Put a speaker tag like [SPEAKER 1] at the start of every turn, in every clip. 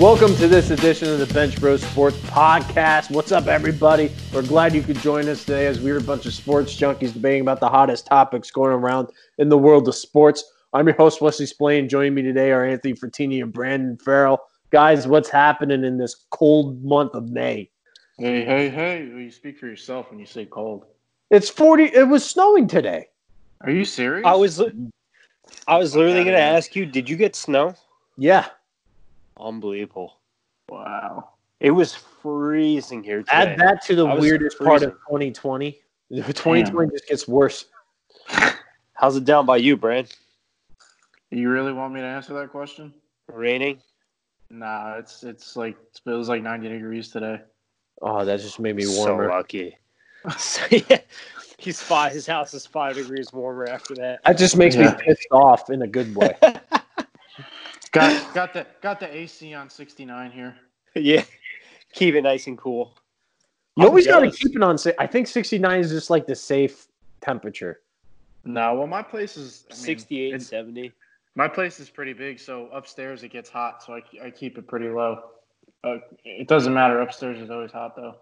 [SPEAKER 1] Welcome to this edition of the Bench Bros Sports Podcast. What's up, everybody? We're glad you could join us today as we're a bunch of sports junkies debating about the hottest topics going around in the world of sports. I'm your host, Wesley Splain. Joining me today are Anthony Fertini and Brandon Farrell. Guys, what's happening in this cold month of May?
[SPEAKER 2] Hey, hey, hey! You speak for yourself when you say cold.
[SPEAKER 1] It's 40. It was snowing today.
[SPEAKER 2] Are you serious?
[SPEAKER 3] I was, I was literally going to ask you, did you get snow?
[SPEAKER 1] Yeah.
[SPEAKER 3] Unbelievable.
[SPEAKER 2] Wow.
[SPEAKER 3] It was freezing here today.
[SPEAKER 1] Add that to the
[SPEAKER 3] I
[SPEAKER 1] weirdest part of
[SPEAKER 3] freezing.
[SPEAKER 1] 2020. 2020 just gets worse.
[SPEAKER 3] How's it down by you, Brad?
[SPEAKER 2] You really want me to answer that question?
[SPEAKER 3] Raining?
[SPEAKER 2] Nah, it's it's like it feels like 90 degrees today.
[SPEAKER 1] Oh, that just made me
[SPEAKER 3] So
[SPEAKER 1] warmer.
[SPEAKER 3] lucky. So, yeah, he's five. His house is five degrees warmer after that.
[SPEAKER 1] that just makes
[SPEAKER 2] Yeah.
[SPEAKER 1] me pissed off in a good way.
[SPEAKER 2] Got got the got the AC on 69 here.
[SPEAKER 3] yeah, keep it nice and cool.
[SPEAKER 1] You always got to keep it on. I think 69 is just like the safe temperature.
[SPEAKER 2] No, well, my place is I mean,
[SPEAKER 3] 68,
[SPEAKER 2] it's-
[SPEAKER 3] 70.
[SPEAKER 2] My place is pretty big, so upstairs it gets hot, so I, I keep it pretty low. Uh, it doesn't matter. Upstairs is always hot though.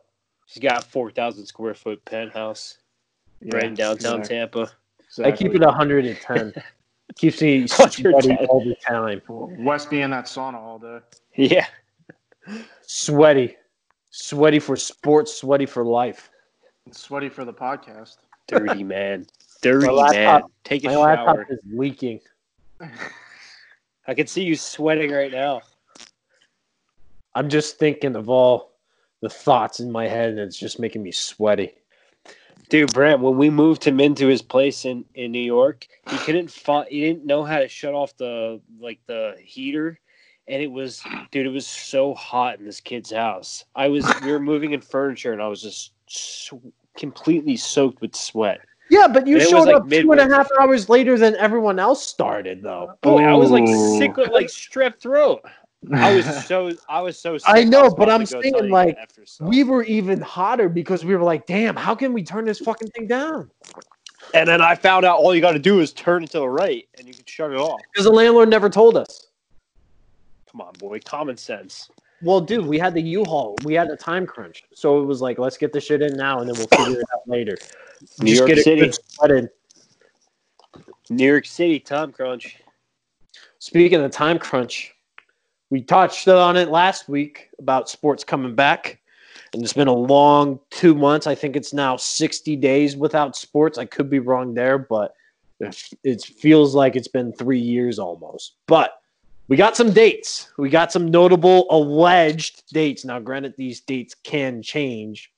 [SPEAKER 3] She's got a 4,000 square foot penthouse right in downtown
[SPEAKER 2] exactly,
[SPEAKER 3] Tampa.
[SPEAKER 1] I keep it 110. Keeps me sweaty all the time.
[SPEAKER 2] West be in that sauna all day.
[SPEAKER 3] Yeah.
[SPEAKER 1] Sweaty. Sweaty for sports, sweaty for life.
[SPEAKER 2] It's sweaty for the podcast.
[SPEAKER 3] Dirty man. Dirty
[SPEAKER 1] My laptop-
[SPEAKER 3] man. Take a
[SPEAKER 1] My
[SPEAKER 3] shower.
[SPEAKER 1] laptop is leaking.
[SPEAKER 3] I can see you sweating right now.
[SPEAKER 1] I'm just thinking of all the thoughts in my head, and it's just making me sweaty.
[SPEAKER 3] Dude, Brent, when we moved him into his place in, in New York, he couldn't find he didn't know how to shut off the like the heater. And it was dude, it was so hot in this kid's house. I was we were moving in furniture and I was just so, completely soaked with sweat.
[SPEAKER 1] Yeah, but you
[SPEAKER 3] And
[SPEAKER 1] showed
[SPEAKER 3] like
[SPEAKER 1] up two and a
[SPEAKER 3] midwinter.
[SPEAKER 1] half hours later than everyone else started, though.
[SPEAKER 3] Boy, I was like sick with like strep throat. I was so I was so.
[SPEAKER 1] I know,
[SPEAKER 3] was
[SPEAKER 1] but I'm saying, like,
[SPEAKER 3] after.
[SPEAKER 1] We were even hotter because we were like, damn, how can we turn this fucking thing down?
[SPEAKER 3] and then I found out all you got to do is turn it to the right and you can shut it off.
[SPEAKER 1] Because the landlord never told us.
[SPEAKER 3] Come on, boy, common sense.
[SPEAKER 1] Well, dude, we had the U-Haul. We had a time crunch. So it was like, let's get the shit in now and then we'll figure it out later.
[SPEAKER 3] New York
[SPEAKER 1] get
[SPEAKER 3] City. New York City time crunch.
[SPEAKER 1] Speaking of time crunch, we touched on it last week about sports coming back. And it's been a long two months. I think it's now 60 days without sports. I could be wrong there, but it, feels like it's been three years almost. But we got some dates. We got some notable alleged dates. Now, granted, these dates can change.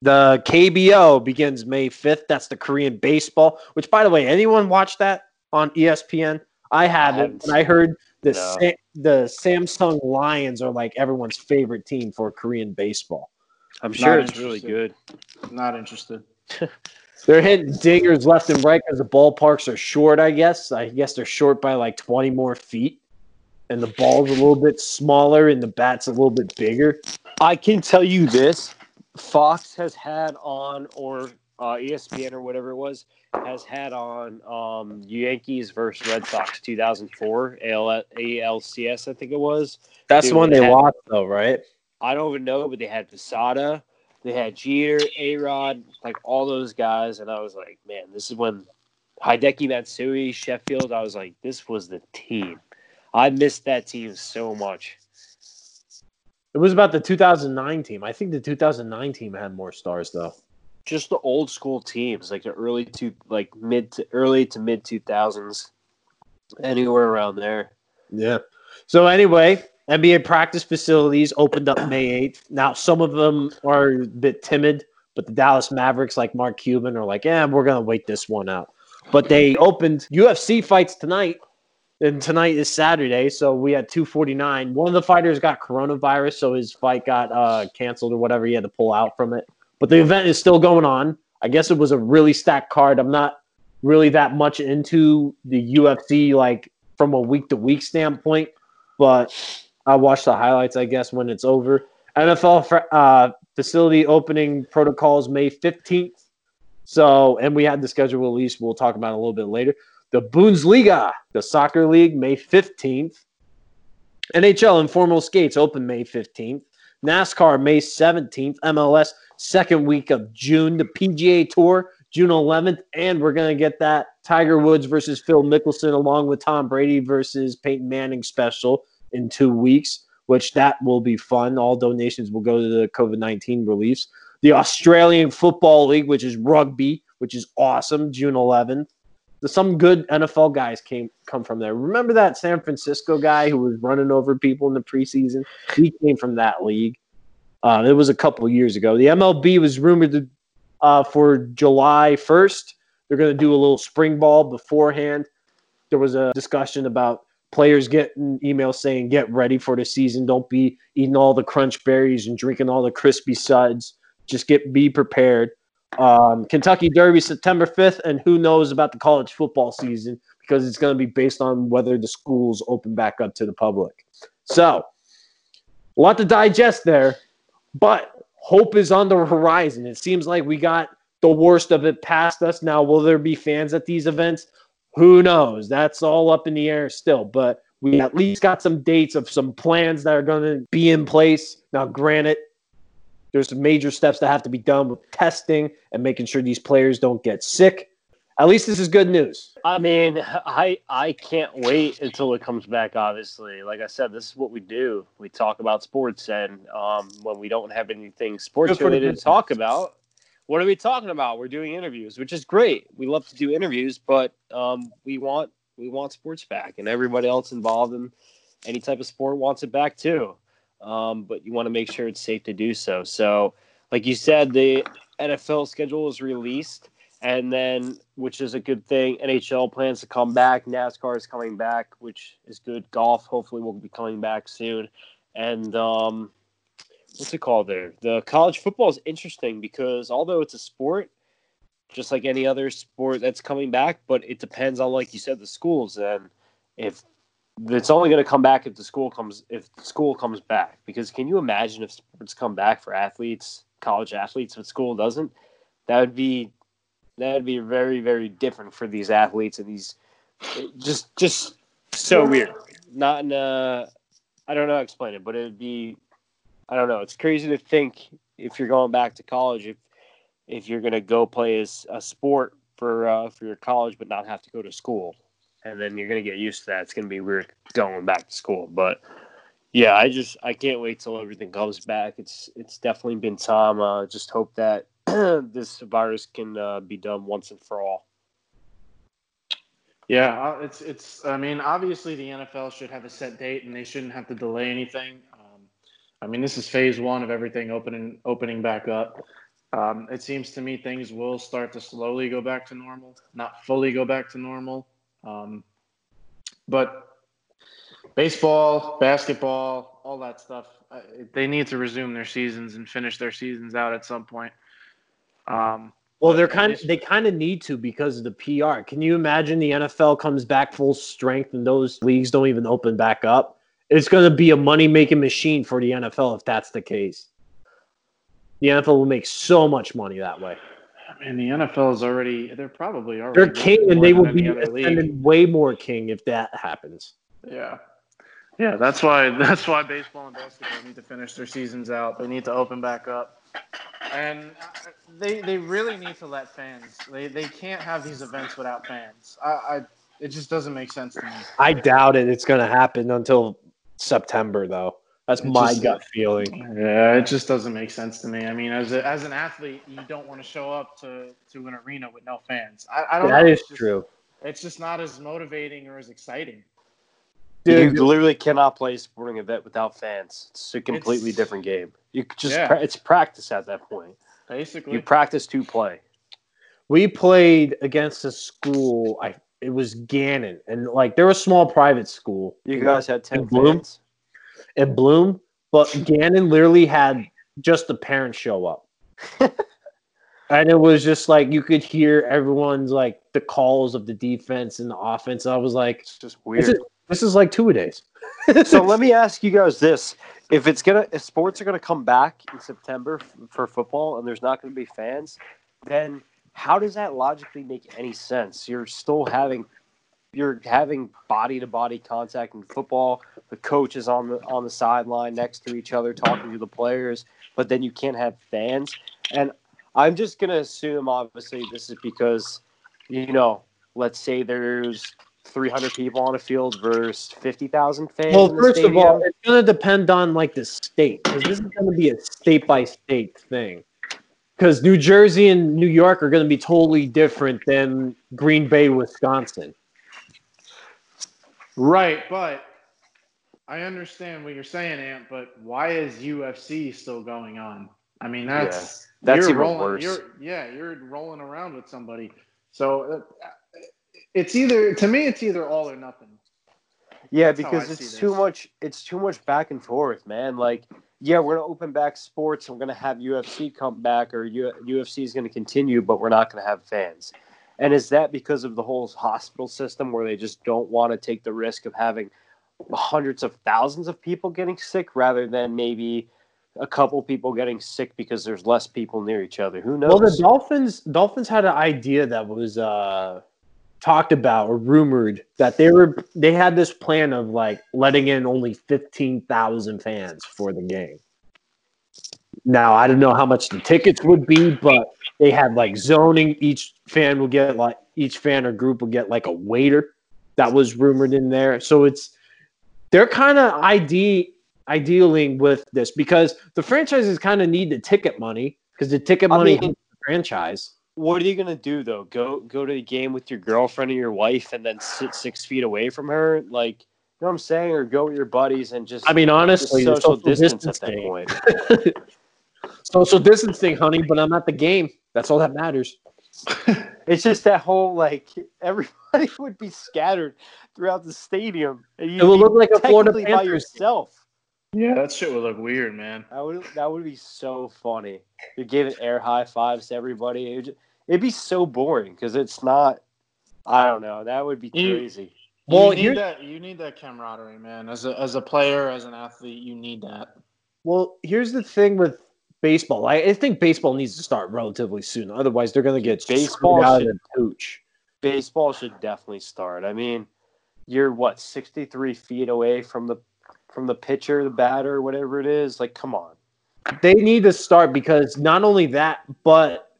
[SPEAKER 1] The KBO begins May 5th. That's the Korean baseball, which, by the way, anyone watch that on ESPN? I haven't.
[SPEAKER 3] haven't
[SPEAKER 1] And I heard the,
[SPEAKER 3] No.
[SPEAKER 1] Sa- the Samsung Lions are like everyone's favorite team for Korean baseball.
[SPEAKER 3] I'm sure
[SPEAKER 2] Not
[SPEAKER 3] it's really good.
[SPEAKER 2] Not interested.
[SPEAKER 1] They're hitting dingers left and right because the ballparks are short, I guess. I guess they're short by like 20 more feet. And the ball's a little bit smaller and the bat's a little bit bigger.
[SPEAKER 3] I can tell you this: Fox has had on, or uh, ESPN or whatever it was, has had on um, Yankees versus Red Sox 2004 AL- ALCS, I think it was.
[SPEAKER 1] That's
[SPEAKER 3] Dude,
[SPEAKER 1] the one they
[SPEAKER 3] that-
[SPEAKER 1] lost, though, right?
[SPEAKER 3] I don't even know, but they had Posada, they had Jeter, A Rod, like all those guys, and I was like, man, this is when Hideki Matsui, Sheffield. I was like, this was the team. I missed that team so much.
[SPEAKER 1] It was about the 2009 team. I think the 2009 team had more stars, though.
[SPEAKER 3] Just the old school teams, like the early two, like mid to early to mid two thousands, anywhere around there.
[SPEAKER 1] Yeah. So anyway, NBA practice facilities opened up May 8th. Now some of them are a bit timid, but the Dallas Mavericks, like Mark Cuban, are like, yeah, we're gonna wait this one out. But they opened UFC fights tonight, and tonight is Saturday, so we had 249. One of the fighters got coronavirus, so his fight got uh, canceled or whatever. He had to pull out from it. But the event is still going on. I guess it was a really stacked card. I'm not really that much into the UFC, like from a week to week standpoint, but I'll watch the highlights, I guess, when it's over. NFL uh, facility opening protocols May 15th. So, and we had the schedule released. We'll talk about a little bit later. The Bundesliga, the soccer league, May 15th. NHL informal skates open May 15th. NASCAR May 17th. MLS second week of June. The PGA Tour June 11th, and we're gonna get that Tiger Woods versus Phil Mickelson along with Tom Brady versus Peyton Manning special in two weeks, which that will be fun. All donations will go to the COVID 19 reliefs. The Australian Football League, which is rugby, which is awesome, June 11th. Some good NFL guys came come from there. Remember that San Francisco guy who was running over people in the preseason? He came from that league. Uh, it was a couple years ago. The MLB was rumored to uh, for July 1st. They're going to do a little spring ball beforehand. There was a discussion about players getting emails saying, get ready for the season. Don't be eating all the crunch berries and drinking all the crispy suds. Just get be prepared. Um, Kentucky Derby September 5th, and who knows about the college football season because it's going to be based on whether the schools open back up to the public. So, a lot to digest there, but hope is on the horizon. It seems like we got the worst of it past us. Now, will there be fans at these events? Who knows? That's all up in the air still. But we at least got some dates of some plans that are going to be in place. Now, granted, there's some major steps that have to be done with testing and making sure these players don't get sick. At least this is good news.
[SPEAKER 3] I mean, I I can't wait until it comes back. Obviously, like I said, this is what we do. We talk about sports, and um, when we don't have anything sports related to talk about, what are we talking about? We're doing interviews, which is great. We love to do interviews, but um, we want we want sports back, and everybody else involved in any type of sport wants it back too. Um, but you want to make sure it's safe to do so. So, like you said, the NFL schedule is released and then which is a good thing. NHL plans to come back. NASCAR is coming back, which is good. Golf hopefully will be coming back soon, and um, what's it called there? The college football is interesting because although it's a sport, just like any other sport that's coming back, but it depends on, like you said, the schools and if it's only going to come back if the school comes if school comes back. Because can you imagine if sports come back for athletes, college athletes, but school doesn't? That would be that would be very very different for these athletes and these just just so weird not in a i don't know how to explain it but it would be i don't know it's crazy to think if you're going back to college if if you're going to go play as a sport for uh, for your college but not have to go to school and then you're to get used to that it's to be weird going back to school but yeah i just i can't wait till everything comes back it's it's definitely been time uh, just hope that this virus can uh, be done once and for all.
[SPEAKER 2] Yeah, uh, it's it's. I mean, obviously the NFL should have a set date, and they shouldn't have to delay anything. Um, I mean, this is phase one of everything opening opening back up. Um, it seems to me things will start to slowly go back to normal, not fully go back to normal. Um, but baseball, basketball, all that stuff, uh, they need to resume their seasons and finish their seasons out at some point.
[SPEAKER 1] Um, well, they're kind of they kind of need to because of the PR. Can you imagine the NFL comes back full strength and those leagues don't even open back up? It's going to be a money making machine for the NFL if that's the case. The NFL will make so much money that way.
[SPEAKER 2] And the NFL is already they're probably already
[SPEAKER 1] they're king and they will be way more king if that happens.
[SPEAKER 2] Yeah. Yeah, that's why that's why baseball and basketball need to finish their seasons out. They need to open back up and uh, they they really need to let fans. They they can't have these events without fans. I, I it just doesn't make sense to me.
[SPEAKER 1] I doubt it. It's going to happen until September, though. That's it my just, gut feeling.
[SPEAKER 2] Yeah, it just doesn't make sense to me. I mean, as a, as an athlete, you don't want to show up to, to an arena with no fans. I, I don't.
[SPEAKER 1] That
[SPEAKER 2] know.
[SPEAKER 1] is true.
[SPEAKER 2] It's just not as motivating or as exciting.
[SPEAKER 3] Dude, you literally cannot play a sporting event without fans. It's a completely it's, different game. You just yeah. pra- it's practice at that point.
[SPEAKER 2] Basically,
[SPEAKER 3] you practice to play.
[SPEAKER 1] We played against a school. I it was Gannon, and like they're a small private school.
[SPEAKER 3] You guys had ten Bloom,
[SPEAKER 1] and Bloom, but Gannon literally had just the parents show up. and it was just like you could hear everyone's like the calls of the defense and the offense. I was like,
[SPEAKER 3] it's just weird.
[SPEAKER 1] This is, this is like two a days.
[SPEAKER 3] so let me ask you guys this: if it's gonna if sports are gonna come back in September for football and there's not gonna be fans, then how does that logically make any sense? You're still having you're having body to body contact in football. The coach is on the on the sideline next to each other talking to the players, but then you can't have fans. And I'm just gonna assume, obviously, this is because, you know, let's say there's 300 people on a field versus 50,000 fans.
[SPEAKER 1] Well, first of all, it's going to depend on like the state because this is going to be a state by state thing. Because New Jersey and New York are going to be totally different than Green Bay, Wisconsin.
[SPEAKER 2] Right, but I understand what you're saying, Ant. But why is UFC still going on? I mean, that's
[SPEAKER 3] that's
[SPEAKER 2] you're
[SPEAKER 3] even
[SPEAKER 2] rolling,
[SPEAKER 3] worse.
[SPEAKER 2] You're, yeah, you're rolling around with somebody. So uh, it's either to me, it's either all or nothing.
[SPEAKER 3] Yeah,
[SPEAKER 2] That's
[SPEAKER 3] because it's too
[SPEAKER 2] this.
[SPEAKER 3] much. It's too much back and forth, man. Like, yeah, we're gonna open back sports. and We're gonna have UFC come back, or U- UFC is gonna continue, but we're not gonna have fans. And is that because of the whole hospital system, where they just don't want to take the risk of having hundreds of thousands of people getting sick, rather than maybe a couple people getting sick because there's less people near each other? Who knows?
[SPEAKER 1] Well, the Dolphins Dolphins had an idea that was uh, talked about or rumored that they were they had this plan of like letting in only fifteen thousand fans for the game. Now I don't know how much the tickets would be, but they had like zoning. Each fan will get like each fan or group will get like a waiter. That was rumored in there. So it's they're kind of ID idealing with this because the franchises kind of need the ticket money because the ticket
[SPEAKER 3] I
[SPEAKER 1] money
[SPEAKER 3] mean-
[SPEAKER 1] the franchise.
[SPEAKER 3] what are you gonna do though? Go go to the game with your girlfriend or your wife, and then sit six feet away from her? Like, you know what I'm saying? Or go with your buddies and just
[SPEAKER 1] I mean, honestly,
[SPEAKER 3] social
[SPEAKER 1] social
[SPEAKER 3] distance at that point.
[SPEAKER 1] social distancing, honey. But I'm at the game. That's all that matters.
[SPEAKER 3] It's just that whole like everybody would be scattered throughout the stadium, and you'd
[SPEAKER 1] It will look like a Florida
[SPEAKER 3] technically by
[SPEAKER 1] Panthers.
[SPEAKER 3] yourself.
[SPEAKER 2] Yeah, that shit would look weird, man.
[SPEAKER 3] That would that would be so funny. You're giving air high fives to everybody. It'd, it'd be so boring because it's not. I don't know. That would be
[SPEAKER 2] You-
[SPEAKER 3] crazy.
[SPEAKER 1] Well,
[SPEAKER 2] you need that. You need that camaraderie, man. As a as a player, as an athlete, you need that.
[SPEAKER 1] Well, here's the thing with baseball. I, I think baseball needs to start relatively soon. Otherwise, they're going to get
[SPEAKER 3] Baseball
[SPEAKER 1] out
[SPEAKER 3] should-
[SPEAKER 1] of the pooch.
[SPEAKER 3] baseball should definitely start. I mean, you're what 63 feet away from the from the pitcher, the batter, whatever it is. Like, come on.
[SPEAKER 1] They need to start because not only that, but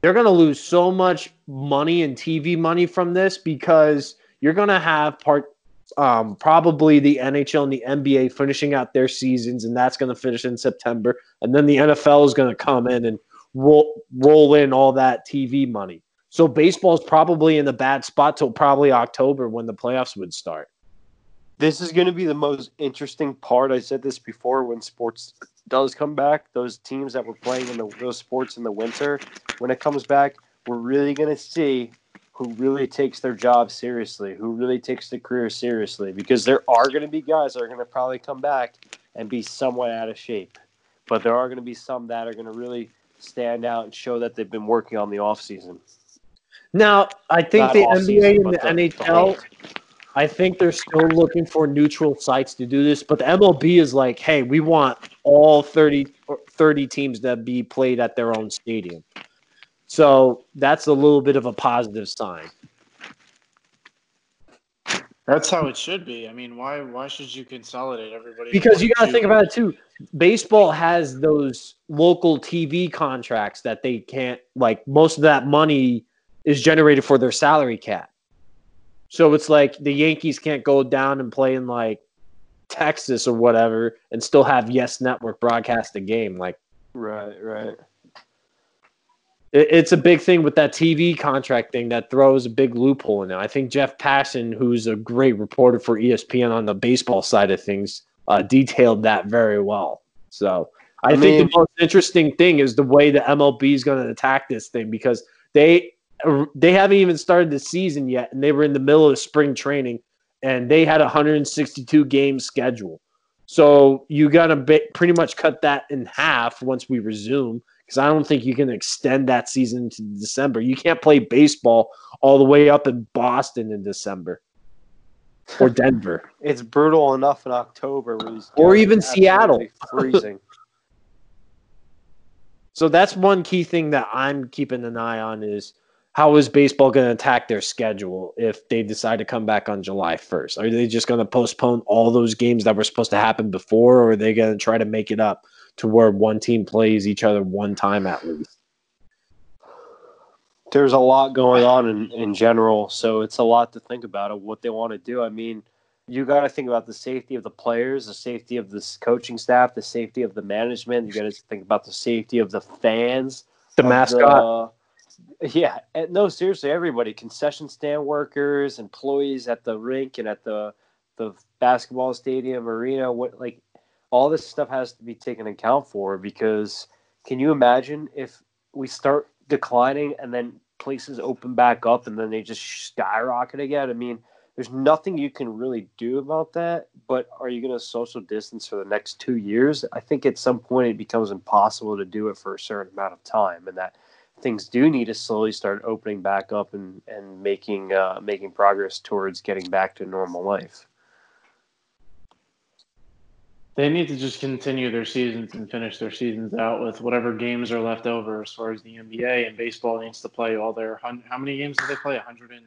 [SPEAKER 1] they're going to lose so much money and TV money from this because you're going to have part um, probably the NHL and the NBA finishing out their seasons, and that's going to finish in September, and then the NFL is going to come in and roll roll in all that TV money. So baseball's probably in the bad spot till probably October when the playoffs would start.
[SPEAKER 3] This is going to be the most interesting part. I said this before when sports does come back. Those teams that were playing in the, those sports in the winter, when it comes back, we're really going to see who really takes their job seriously, who really takes the career seriously, because there are going to be guys that are going to probably come back and be somewhat out of shape. But there are going to be some that are going to really stand out and show that they've been working on the off season.
[SPEAKER 1] Now, I think
[SPEAKER 3] Not
[SPEAKER 1] the NBA and the,
[SPEAKER 3] the-
[SPEAKER 1] NHL, I think they're still looking for neutral sites to do this. But the MLB is like, hey, we want all 30, 30 teams to be played at their own stadium. So that's a little bit of a positive sign.
[SPEAKER 2] That's how it should be. I mean, why why should you consolidate everybody?
[SPEAKER 1] Because you got to
[SPEAKER 2] to
[SPEAKER 1] think about it too. Baseball has those local TV contracts that they can't, like, most of that money is generated for their salary cap. So it's like the Yankees can't go down and play in, like, Texas or whatever and still have Yes Network broadcast the game. Like,
[SPEAKER 3] Right, right.
[SPEAKER 1] It, it's a big thing with that TV contract thing that throws a big loophole in it. I think Jeff Passan, who's a great reporter for ESPN on the baseball side of things, uh, detailed that very well. So I,
[SPEAKER 3] I
[SPEAKER 1] think
[SPEAKER 3] mean-
[SPEAKER 1] the most interesting thing is the way the MLB is going to attack this thing because they they haven't even started the season yet, and they were in the middle of spring training, and they had a 162 game schedule. So you got to pretty much cut that in half once we resume because I don't think you can extend that season to December. You can't play baseball all the way up in Boston in December or Denver.
[SPEAKER 3] It's brutal enough in October,
[SPEAKER 1] Or even Seattle.
[SPEAKER 3] freezing.
[SPEAKER 1] So that's one key thing that I'm keeping an eye on is how is baseball going to attack their schedule if they decide to come back on July 1st? Are they just going to postpone all those games that were supposed to happen before, or are they going to try to make it up to where one team plays each other one time at least?
[SPEAKER 3] There's a lot going on in, in general, so it's a lot to think about of what they want to do. I mean, you got to think about the safety of the players, the safety of the coaching staff, the safety of the management. You got to think about the safety of the fans,
[SPEAKER 1] the mascot.
[SPEAKER 3] The, yeah, no, seriously, everybody, concession stand workers, employees at the rink and at the the basketball stadium, arena, what like all this stuff has to be taken account for because can you imagine if we start declining and then places open back up and then they just skyrocket again? I mean, there's nothing you can really do about that, but are you going to social distance for the next 2 years? I think at some point it becomes impossible to do it for a certain amount of time and that things do need to slowly start opening back up and and making uh, making progress towards getting back to normal life.
[SPEAKER 2] They need to just continue their seasons and finish their seasons out with whatever games are left over as far as the NBA and baseball needs to play all their how many games do they play? 100 and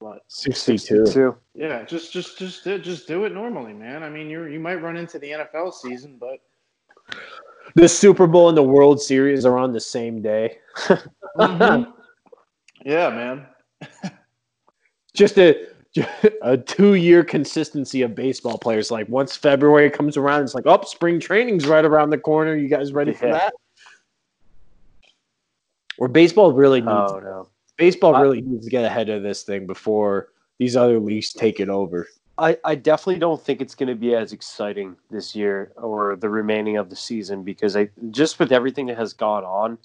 [SPEAKER 2] what?
[SPEAKER 1] 62.
[SPEAKER 2] Yeah, just just just just do it normally, man. I mean, you you might run into the NFL season, but
[SPEAKER 1] the Super Bowl and the World Series are on the same day.
[SPEAKER 2] mm-hmm. Yeah, man.
[SPEAKER 1] just a a two year consistency of baseball players. Like once February comes around, it's like, oh, spring training's right around the corner. You guys ready for that? Or baseball really oh, needs.
[SPEAKER 3] Oh no.
[SPEAKER 1] Baseball really needs to get ahead of this thing before these other leagues take it over.
[SPEAKER 3] I, I definitely don't think it's going to be as exciting this year or the remaining of the season because I just with everything that has gone on,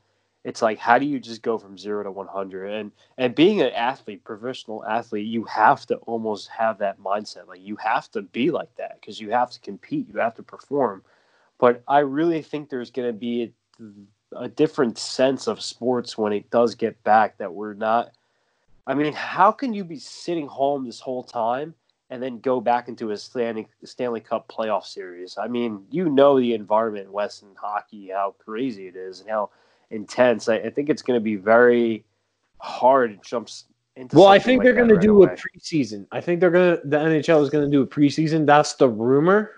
[SPEAKER 3] it's like how do you just go from zero to one hundred? And and being an athlete, professional athlete, you have to almost have that mindset. Like you have to be like that because you have to compete, you have to perform. But I really think there's going to be a, a different sense of sports when it does get back. That we're not. I mean, how can you be sitting home this whole time? and then go back into a Stanley, Stanley Cup playoff series. I mean, you know the environment in Western hockey, how crazy it is and how intense. I, I think it's going to be very hard to jump into.
[SPEAKER 1] Well, I think
[SPEAKER 3] like
[SPEAKER 1] they're going
[SPEAKER 3] right
[SPEAKER 1] to do
[SPEAKER 3] away.
[SPEAKER 1] a preseason. I think they're going to. The NHL is going to do a preseason. That's the rumor.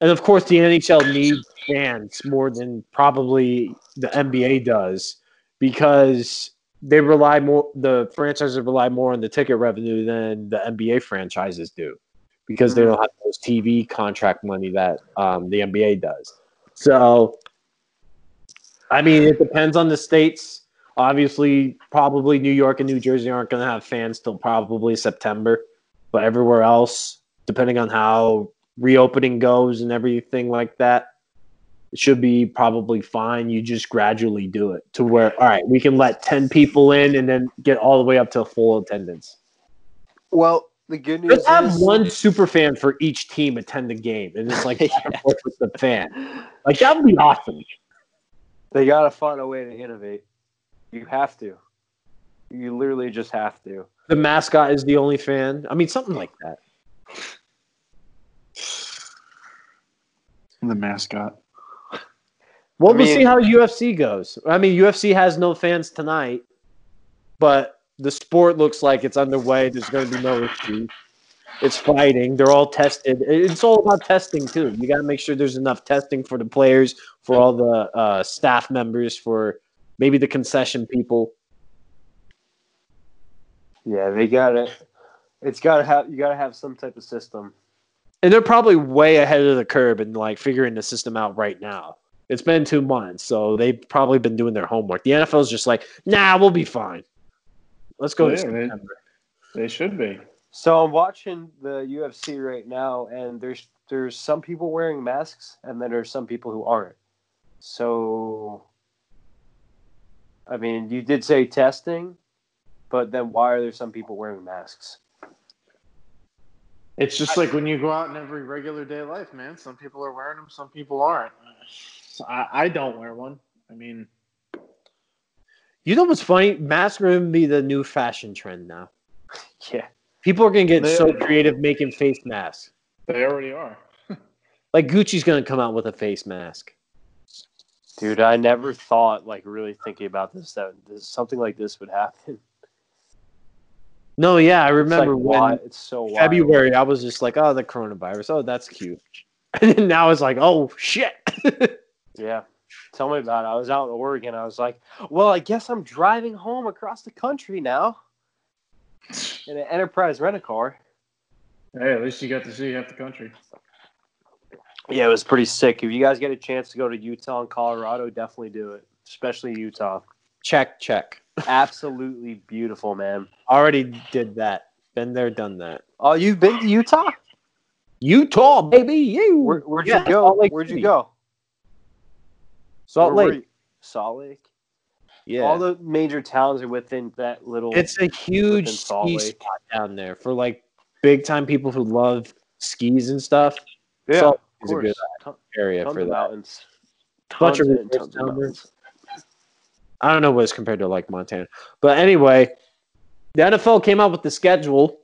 [SPEAKER 1] And of course, the NHL needs fans more than probably the NBA does because they rely more the franchises rely more on the ticket revenue than the NBA franchises do because they don't have those TV contract money that um, the NBA does. So, I mean, it depends on the states. Obviously, probably New York and New Jersey aren't going to have fans till probably September, but everywhere else, depending on how reopening goes and everything like that, it should be probably fine. You just gradually do it to where, all right, we can let 10 people in and then get all the way up to full attendance.
[SPEAKER 3] Well, the good news
[SPEAKER 1] Let's have
[SPEAKER 3] is
[SPEAKER 1] one super fan for each team attend the game and it's like forth with the fan. Like that would be awesome.
[SPEAKER 3] They got to find a way to innovate. You have to. You literally just have to.
[SPEAKER 1] The mascot is the only fan. I mean, something like that.
[SPEAKER 2] the mascot.
[SPEAKER 1] Well,
[SPEAKER 3] I
[SPEAKER 1] we'll see how UFC goes. I mean, UFC has no fans tonight, but the sport looks like it's underway. There's going to be no issues. It's fighting. They're all tested. It's all about testing too. You got to make sure there's enough testing for the players, for all the uh, staff members, for maybe the concession people.
[SPEAKER 3] Yeah, they got it. It's got to have you got to have some type of system.
[SPEAKER 1] And they're probably way ahead of the curve and like figuring the system out right now. It's been two months, so they've probably been doing their homework. The NFL's just like, nah, we'll be fine. Let's go to
[SPEAKER 2] Yeah, they- They should be.
[SPEAKER 3] So I'm watching the UFC right now, and there's there's some people wearing masks, and then there's some people who aren't. So, I mean, you did say testing, but then why are there some people wearing masks?
[SPEAKER 2] It's just like when you go out in every regular day life, man. Some people are wearing them, some people aren't. So I, I don't wear one. I mean,
[SPEAKER 1] You know what's funny? Masks are going to be the new fashion trend now.
[SPEAKER 3] Yeah,
[SPEAKER 1] People are going to get
[SPEAKER 2] They-
[SPEAKER 1] so creative making face masks.
[SPEAKER 2] they already are.
[SPEAKER 1] Like Gucci's going to come out with a face mask.
[SPEAKER 3] Dude, I never thought, like, really thinking about this, that this, something like this would happen.
[SPEAKER 1] No, yeah, I
[SPEAKER 3] It's,
[SPEAKER 1] remember
[SPEAKER 3] like,
[SPEAKER 1] when
[SPEAKER 3] wi- it's so wild.
[SPEAKER 1] February I was just like, oh, the coronavirus. Oh, that's cute. And then now it's like, oh shit.
[SPEAKER 3] Yeah. Tell me about it. I was out in Oregon. I was like, well, I guess I'm driving home across the country now in an enterprise rent a car.
[SPEAKER 2] Hey, at least you got to see half the country.
[SPEAKER 3] Yeah, it was pretty sick. If you guys get a chance to go to Utah and Colorado, definitely do it, especially Utah.
[SPEAKER 1] check, check.
[SPEAKER 3] Absolutely beautiful, man.
[SPEAKER 1] Already did that. Been there, done that.
[SPEAKER 3] Oh, you've been to Utah?
[SPEAKER 1] Utah, baby. You.
[SPEAKER 3] Where, where'd
[SPEAKER 1] Yeah,
[SPEAKER 3] you go? Where'd you go?
[SPEAKER 1] Salt
[SPEAKER 3] Where
[SPEAKER 1] Lake.
[SPEAKER 3] Salt Lake.
[SPEAKER 1] Yeah.
[SPEAKER 3] All the major towns are within that little.
[SPEAKER 1] it's a huge ski spot down there for like big time people who love skis and stuff.
[SPEAKER 3] yeah,
[SPEAKER 1] Salt is a good. Area
[SPEAKER 3] tons
[SPEAKER 1] for that.
[SPEAKER 3] mountains.
[SPEAKER 1] Bunch of
[SPEAKER 3] Tons and
[SPEAKER 1] resorts
[SPEAKER 3] tons of mountains.
[SPEAKER 1] I don't know what it's compared to like Montana. But anyway, the NFL came out with the schedule.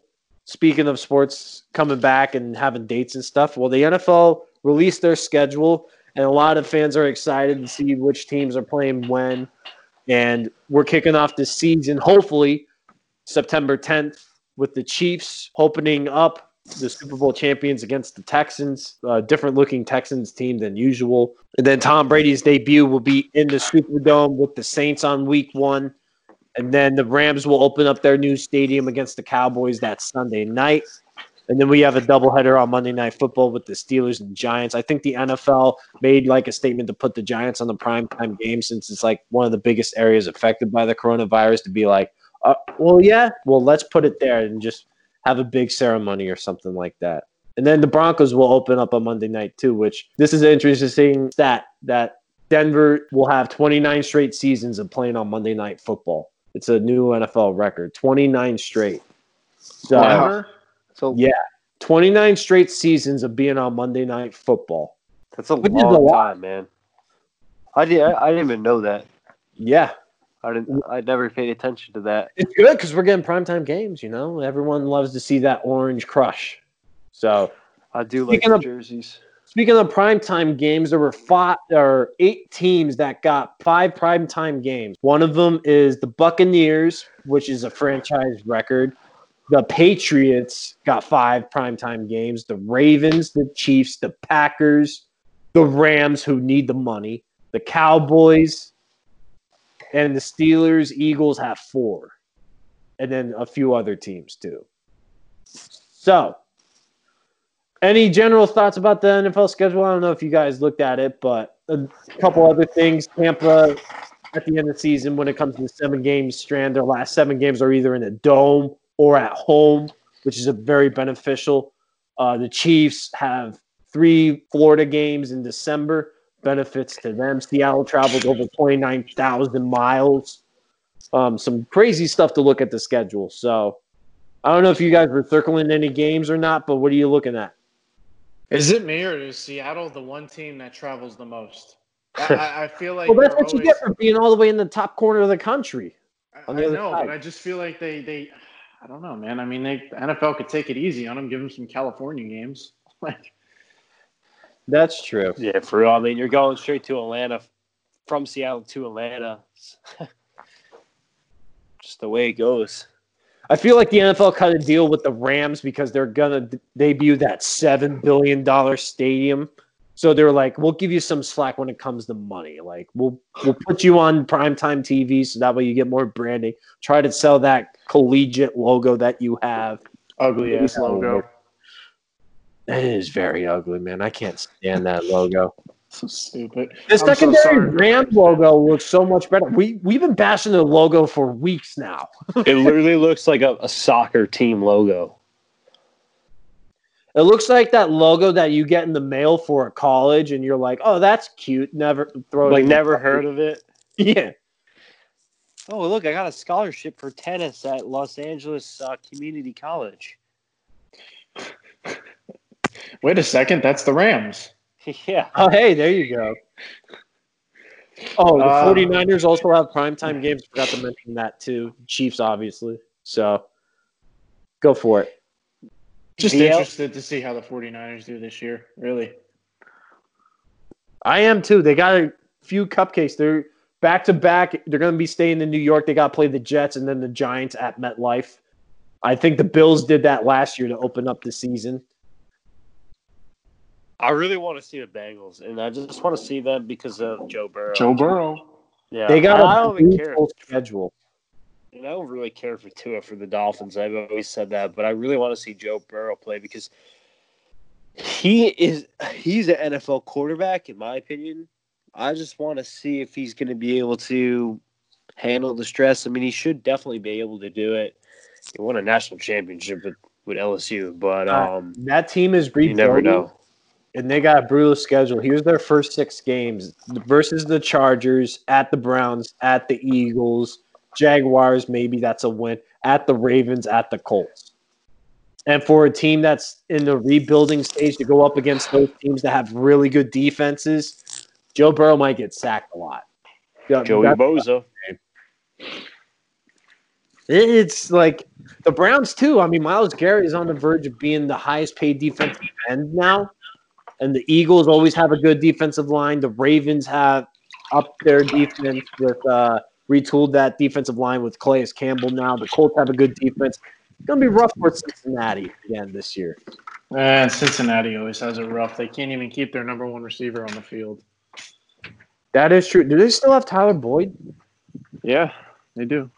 [SPEAKER 1] Speaking of sports coming back and having dates and stuff, well, the NFL released their schedule, and a lot of fans are excited to see which teams are playing when. And we're kicking off this season, hopefully, September 10th, with the Chiefs opening up the Super Bowl champions against the Texans, different looking Texans team than usual. And then Tom Brady's debut will be in the Superdome with the Saints on week one. And then the Rams will open up their new stadium against the Cowboys that Sunday night. And then we have a doubleheader on Monday Night Football with the Steelers and Giants. I think the NFL made like a statement to put the Giants on the primetime game since it's like one of the biggest areas affected by the coronavirus to be like, uh, well, yeah, well, let's put it there and just have a big ceremony or something like that. And then the Broncos will open up on Monday night too, which this is an interesting stat that Denver will have 29 straight seasons of playing on Monday night football. It's a new NFL record, 29 straight. So?
[SPEAKER 3] So
[SPEAKER 1] Yeah. 29 straight seasons of being on Monday night football.
[SPEAKER 3] that's a
[SPEAKER 1] Which is a
[SPEAKER 3] long
[SPEAKER 1] lot.
[SPEAKER 3] time, man. I did. I, I didn't even know that.
[SPEAKER 1] Yeah.
[SPEAKER 3] I didn't. I never paid attention to that.
[SPEAKER 1] It's good because we're getting primetime games, you know? Everyone loves to see that orange crush. So,
[SPEAKER 3] I do like
[SPEAKER 1] Speaking
[SPEAKER 3] the
[SPEAKER 1] of-
[SPEAKER 3] jerseys.
[SPEAKER 1] Speaking of primetime games, there were five or eight teams that got five primetime games. One of them is the Buccaneers, which is a franchise record. The Patriots got five primetime games. The Ravens, the Chiefs, the Packers, the Rams, who need the money, the Cowboys, and the Steelers, Eagles have four. And then a few other teams too. So, any general thoughts about the NFL schedule? I don't know if you guys looked at it, but a couple other things. Tampa at the end of the season, when it comes to the seven game strand, their last seven games are either in a dome or at home, which is a very beneficial. Uh, the Chiefs have three Florida games in December, benefits to them. Seattle traveled over 29,000 miles. Um, some crazy stuff to look at the schedule. So I don't know if you guys were circling any games or not, but what are you looking at?
[SPEAKER 2] Is it me or is Seattle the one team that travels the most? I- I, feel like
[SPEAKER 1] Well, that's what you get for being all the way in the top corner of the country.
[SPEAKER 2] I,
[SPEAKER 1] on the
[SPEAKER 2] I
[SPEAKER 1] other
[SPEAKER 2] know,
[SPEAKER 1] side.
[SPEAKER 2] but I just feel like they they I don't know, man. I mean, they the NFL could take it easy on them, give them some California games. Like,
[SPEAKER 1] That's true.
[SPEAKER 3] Yeah, for real. I mean, you're going straight to Atlanta from Seattle to Atlanta. Just the way it goes.
[SPEAKER 1] I feel like the NFL kind of deal with the Rams because they're gonna d- debut that seven billion dollar stadium. So they're like, we'll give you some slack when it comes to money. Like we'll we'll put you on primetime TV so that way you get more branding. Try to sell that collegiate logo that you have.
[SPEAKER 2] ugly ass logo.
[SPEAKER 1] It is very ugly, man. I can't stand that logo.
[SPEAKER 2] So stupid.
[SPEAKER 1] The
[SPEAKER 2] so
[SPEAKER 1] secondary. Ram logo looks so much better. We we've been bashing the logo for weeks now.
[SPEAKER 3] It literally looks like a, a soccer team logo.
[SPEAKER 1] It looks like that logo that you get in the mail for a college, and you're like, "Oh, that's cute." Never throw.
[SPEAKER 3] Like never
[SPEAKER 1] garbage.
[SPEAKER 3] heard of it.
[SPEAKER 1] Yeah,
[SPEAKER 3] Oh, look, I got a scholarship for tennis at Los Angeles uh, Community College.
[SPEAKER 2] Wait a second, that's the Rams.
[SPEAKER 3] yeah.
[SPEAKER 1] Oh, hey, there you go. Oh, the
[SPEAKER 2] Uh,
[SPEAKER 1] 49ers also have primetime games. Forgot to mention that too. Chiefs, obviously. So go for it.
[SPEAKER 2] Just
[SPEAKER 3] VL
[SPEAKER 2] interested to see how the 49ers do this year. Really.
[SPEAKER 1] I am too. They got a few cupcakes. They're back to back. They're going to be staying in New York. They got to play the Jets and then the Giants at MetLife. I think the Bills did that last year to open up the season.
[SPEAKER 3] I really want to see the Bengals, and I just want to see them because of Joe Burrow.
[SPEAKER 2] Joe Burrow.
[SPEAKER 3] Yeah,
[SPEAKER 1] They got
[SPEAKER 3] I
[SPEAKER 1] a
[SPEAKER 3] don't even care.
[SPEAKER 1] schedule.
[SPEAKER 3] And I don't really care for Tua for the Dolphins. I've always said that, but I really want to see Joe Burrow play because he is he's an NFL quarterback, in my opinion. I just want to see if he's going to be able to handle the stress. I mean, he should definitely be able to do it. He won a national championship with, with LSU, but
[SPEAKER 1] Uh,
[SPEAKER 3] um,
[SPEAKER 1] That team is
[SPEAKER 3] you never know.
[SPEAKER 1] and they got a brutal schedule. Here's their first six games versus the Chargers, at the Browns, at the Eagles, Jaguars. Maybe that's a win. At the Ravens, at the Colts. And for a team that's in the rebuilding stage to go up against those teams that have really good defenses, Joe Burrow might get sacked a lot.
[SPEAKER 3] Joey Boza.
[SPEAKER 1] It's like the Browns too. I mean, Myles Garrett is on the verge of being the highest paid defensive end now, and the Eagles always have a good defensive line. The Ravens have up their defense with uh, retooled that defensive line with Calais Campbell now. The Colts have a good defense. It's gonna be rough for Cincinnati again this year.
[SPEAKER 2] And Cincinnati always has it rough. They can't even keep their number one receiver on the field.
[SPEAKER 1] That is true. Do they still have Tyler Boyd?
[SPEAKER 2] Yeah, they do.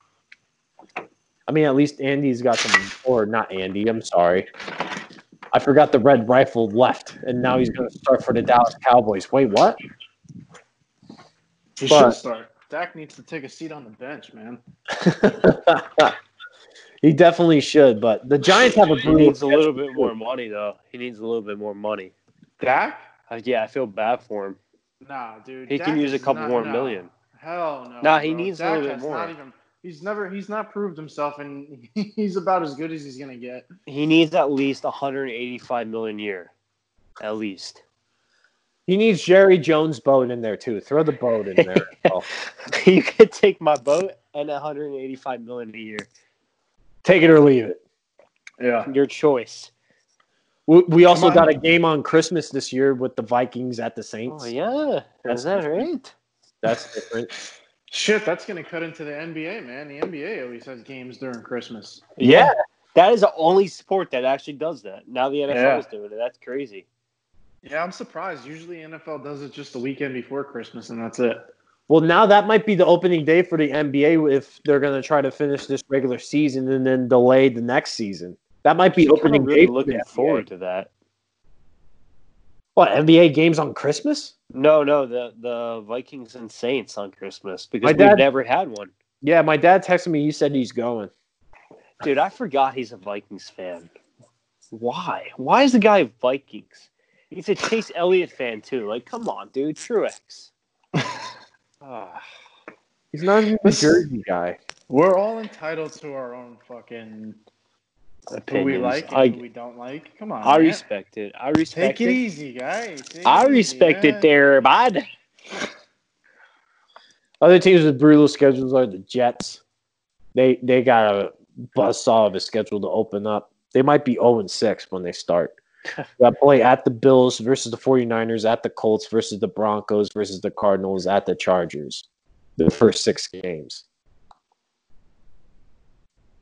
[SPEAKER 1] I mean, at least Andy's got some, or not Andy. I'm sorry. I forgot the red rifle left, and now he's going to start for the Dallas Cowboys. Wait, what?
[SPEAKER 2] He
[SPEAKER 1] But-
[SPEAKER 2] should start. Dak needs to take a seat on the bench, man.
[SPEAKER 1] he definitely should, but the Giants have a
[SPEAKER 3] He
[SPEAKER 1] brutal
[SPEAKER 3] needs a little bit more money, though. He needs a little bit more money.
[SPEAKER 2] Dak?
[SPEAKER 3] Uh, yeah, I feel bad for him.
[SPEAKER 2] Nah, dude.
[SPEAKER 3] He can use a couple
[SPEAKER 2] not-
[SPEAKER 3] more
[SPEAKER 2] no.
[SPEAKER 3] million.
[SPEAKER 2] Hell no.
[SPEAKER 3] Nah, he
[SPEAKER 2] bro.
[SPEAKER 3] needs a
[SPEAKER 2] Dak
[SPEAKER 3] little bit
[SPEAKER 2] has
[SPEAKER 3] more.
[SPEAKER 2] Not even, he's never. He's not proved himself, and he's about as good as he's gonna get.
[SPEAKER 3] He needs at least 185 million a year, at least.
[SPEAKER 1] He needs Jerry Jones' boat in there too. Throw the boat in there. Oh,
[SPEAKER 3] you could take my boat and 185 million a year.
[SPEAKER 1] take it or leave it.
[SPEAKER 2] Yeah.
[SPEAKER 3] Your choice.
[SPEAKER 1] We, we also
[SPEAKER 2] on.
[SPEAKER 1] got a game on Christmas this year with the Vikings at the Saints.
[SPEAKER 3] Oh yeah, is that right?
[SPEAKER 1] That's different.
[SPEAKER 2] Shit, that's gonna cut into the NBA, man. The NBA always has games during Christmas.
[SPEAKER 1] Yeah.
[SPEAKER 3] that is the only sport that actually does that. Now the NFL
[SPEAKER 2] Yeah.
[SPEAKER 3] is doing it. That's crazy.
[SPEAKER 2] Yeah, I'm surprised. Usually NFL does it just the weekend before Christmas, and that's it.
[SPEAKER 1] Well, now that might be the opening day for the NBA if they're going to try to finish this regular season and then delay the next season. That might be
[SPEAKER 3] I'm
[SPEAKER 1] opening
[SPEAKER 3] really
[SPEAKER 1] day.
[SPEAKER 3] looking forward to that.
[SPEAKER 1] What NBA games on Christmas?
[SPEAKER 3] No, no, the the Vikings and Saints on Christmas because
[SPEAKER 1] My
[SPEAKER 3] we've never had one.
[SPEAKER 1] Yeah, my dad texted me. He said he's going.
[SPEAKER 3] Dude, I forgot he's a Vikings fan. Why? Why is the guy Vikings? He's a Chase Elliott fan too. Like, come on, dude, Truex. Ah,
[SPEAKER 1] He's not even a New Jersey guy.
[SPEAKER 2] We're all entitled to our own fucking who we like and
[SPEAKER 3] I,
[SPEAKER 2] who we don't like. Come on,
[SPEAKER 3] I
[SPEAKER 2] man.
[SPEAKER 3] respect it. I respect it.
[SPEAKER 2] Take it
[SPEAKER 3] it.
[SPEAKER 2] easy, guys. Take
[SPEAKER 3] I
[SPEAKER 2] it
[SPEAKER 3] respect
[SPEAKER 2] man.
[SPEAKER 3] it there, bud.
[SPEAKER 1] Other teams with brutal schedules are the Jets. They they got a buzz saw of a schedule to open up. They might be 0 and 6 when they start. Got play at the Bills versus the 49ers, at the Colts versus the Broncos versus the Cardinals, at the Chargers. The first six games.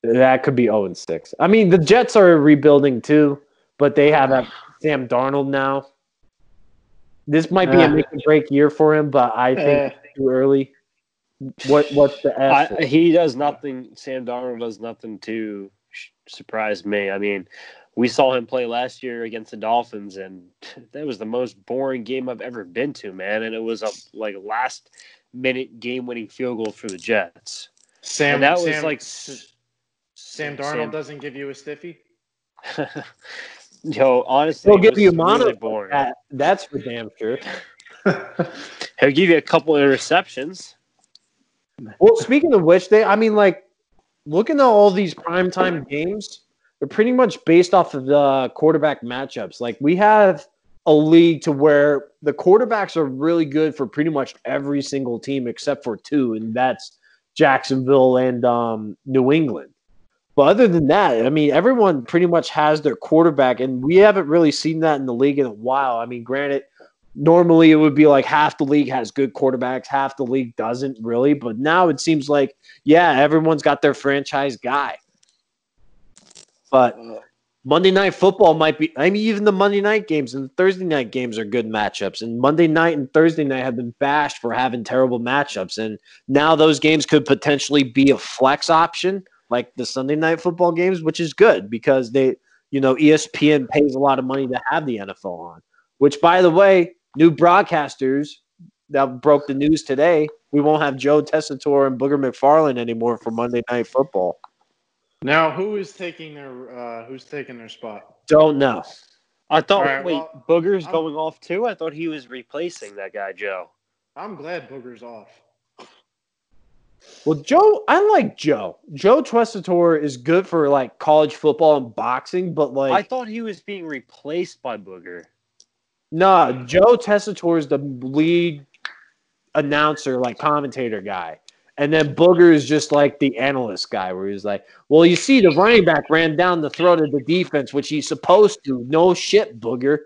[SPEAKER 1] That could be 0 and 6. I mean, the Jets are rebuilding too, but they have a Sam Darnold now. This might be a
[SPEAKER 2] Ah.
[SPEAKER 1] make or break year for him, but I think it's too early. What what's the F?
[SPEAKER 3] I, he does nothing. Sam Darnold does nothing to surprise me. I mean, we saw him play last year against the Dolphins, and that was the most boring game I've ever been to, man. And it was a like last minute game winning field goal for the Jets.
[SPEAKER 2] Sam,
[SPEAKER 3] and that was
[SPEAKER 2] Sam,
[SPEAKER 3] like
[SPEAKER 2] Sam Darnold
[SPEAKER 3] Sam-
[SPEAKER 2] doesn't give you a stiffy.
[SPEAKER 3] Yo, honestly,
[SPEAKER 1] He'll give you mono.
[SPEAKER 3] really boring.
[SPEAKER 1] That, that's for damn sure.
[SPEAKER 3] He'll give you a couple interceptions.
[SPEAKER 1] Well, speaking of which, they I mean, like, looking at all these primetime games, they're pretty much based off of the quarterback matchups. Like, we have a league to where the quarterbacks are really good for pretty much every single team except for two, and that's Jacksonville and um, New England. But other than that, I mean, everyone pretty much has their quarterback, and we haven't really seen that in the league in a while. I mean, granted, normally it would be like half the league has good quarterbacks, half the league doesn't really. But now it seems like, yeah, everyone's got their franchise guy. But uh, Monday night football might be, I mean, even the Monday night games and the Thursday night games are good matchups. And Monday night and Thursday night have been bashed for having terrible matchups. And now those games could potentially be a flex option like the Sunday night football games, which is good because they, you know, ESPN pays a lot of money to have the NFL on. Which, by the way, new broadcasters that broke the news today, we won't have Joe Tessitore and Booger McFarland anymore for Monday Night Football.
[SPEAKER 2] Now, who is taking their uh, who's taking their spot?
[SPEAKER 1] Don't know.
[SPEAKER 3] I thought.
[SPEAKER 2] All right,
[SPEAKER 3] wait,
[SPEAKER 2] well,
[SPEAKER 3] Booger's
[SPEAKER 2] I'm-
[SPEAKER 3] going off too. I thought he was replacing that guy Joe.
[SPEAKER 2] I'm glad Booger's off.
[SPEAKER 1] Well, Joe, I like Joe. Joe Tessitore is good for like college football and boxing, but like
[SPEAKER 3] I thought he was being replaced by Booger.
[SPEAKER 1] Nah, Joe Tessitore is the lead announcer, like commentator guy. And then Booger is just like the analyst guy, where he's like, Well, you see, the running back ran down the throat of the defense, which he's supposed to. No shit, Booger.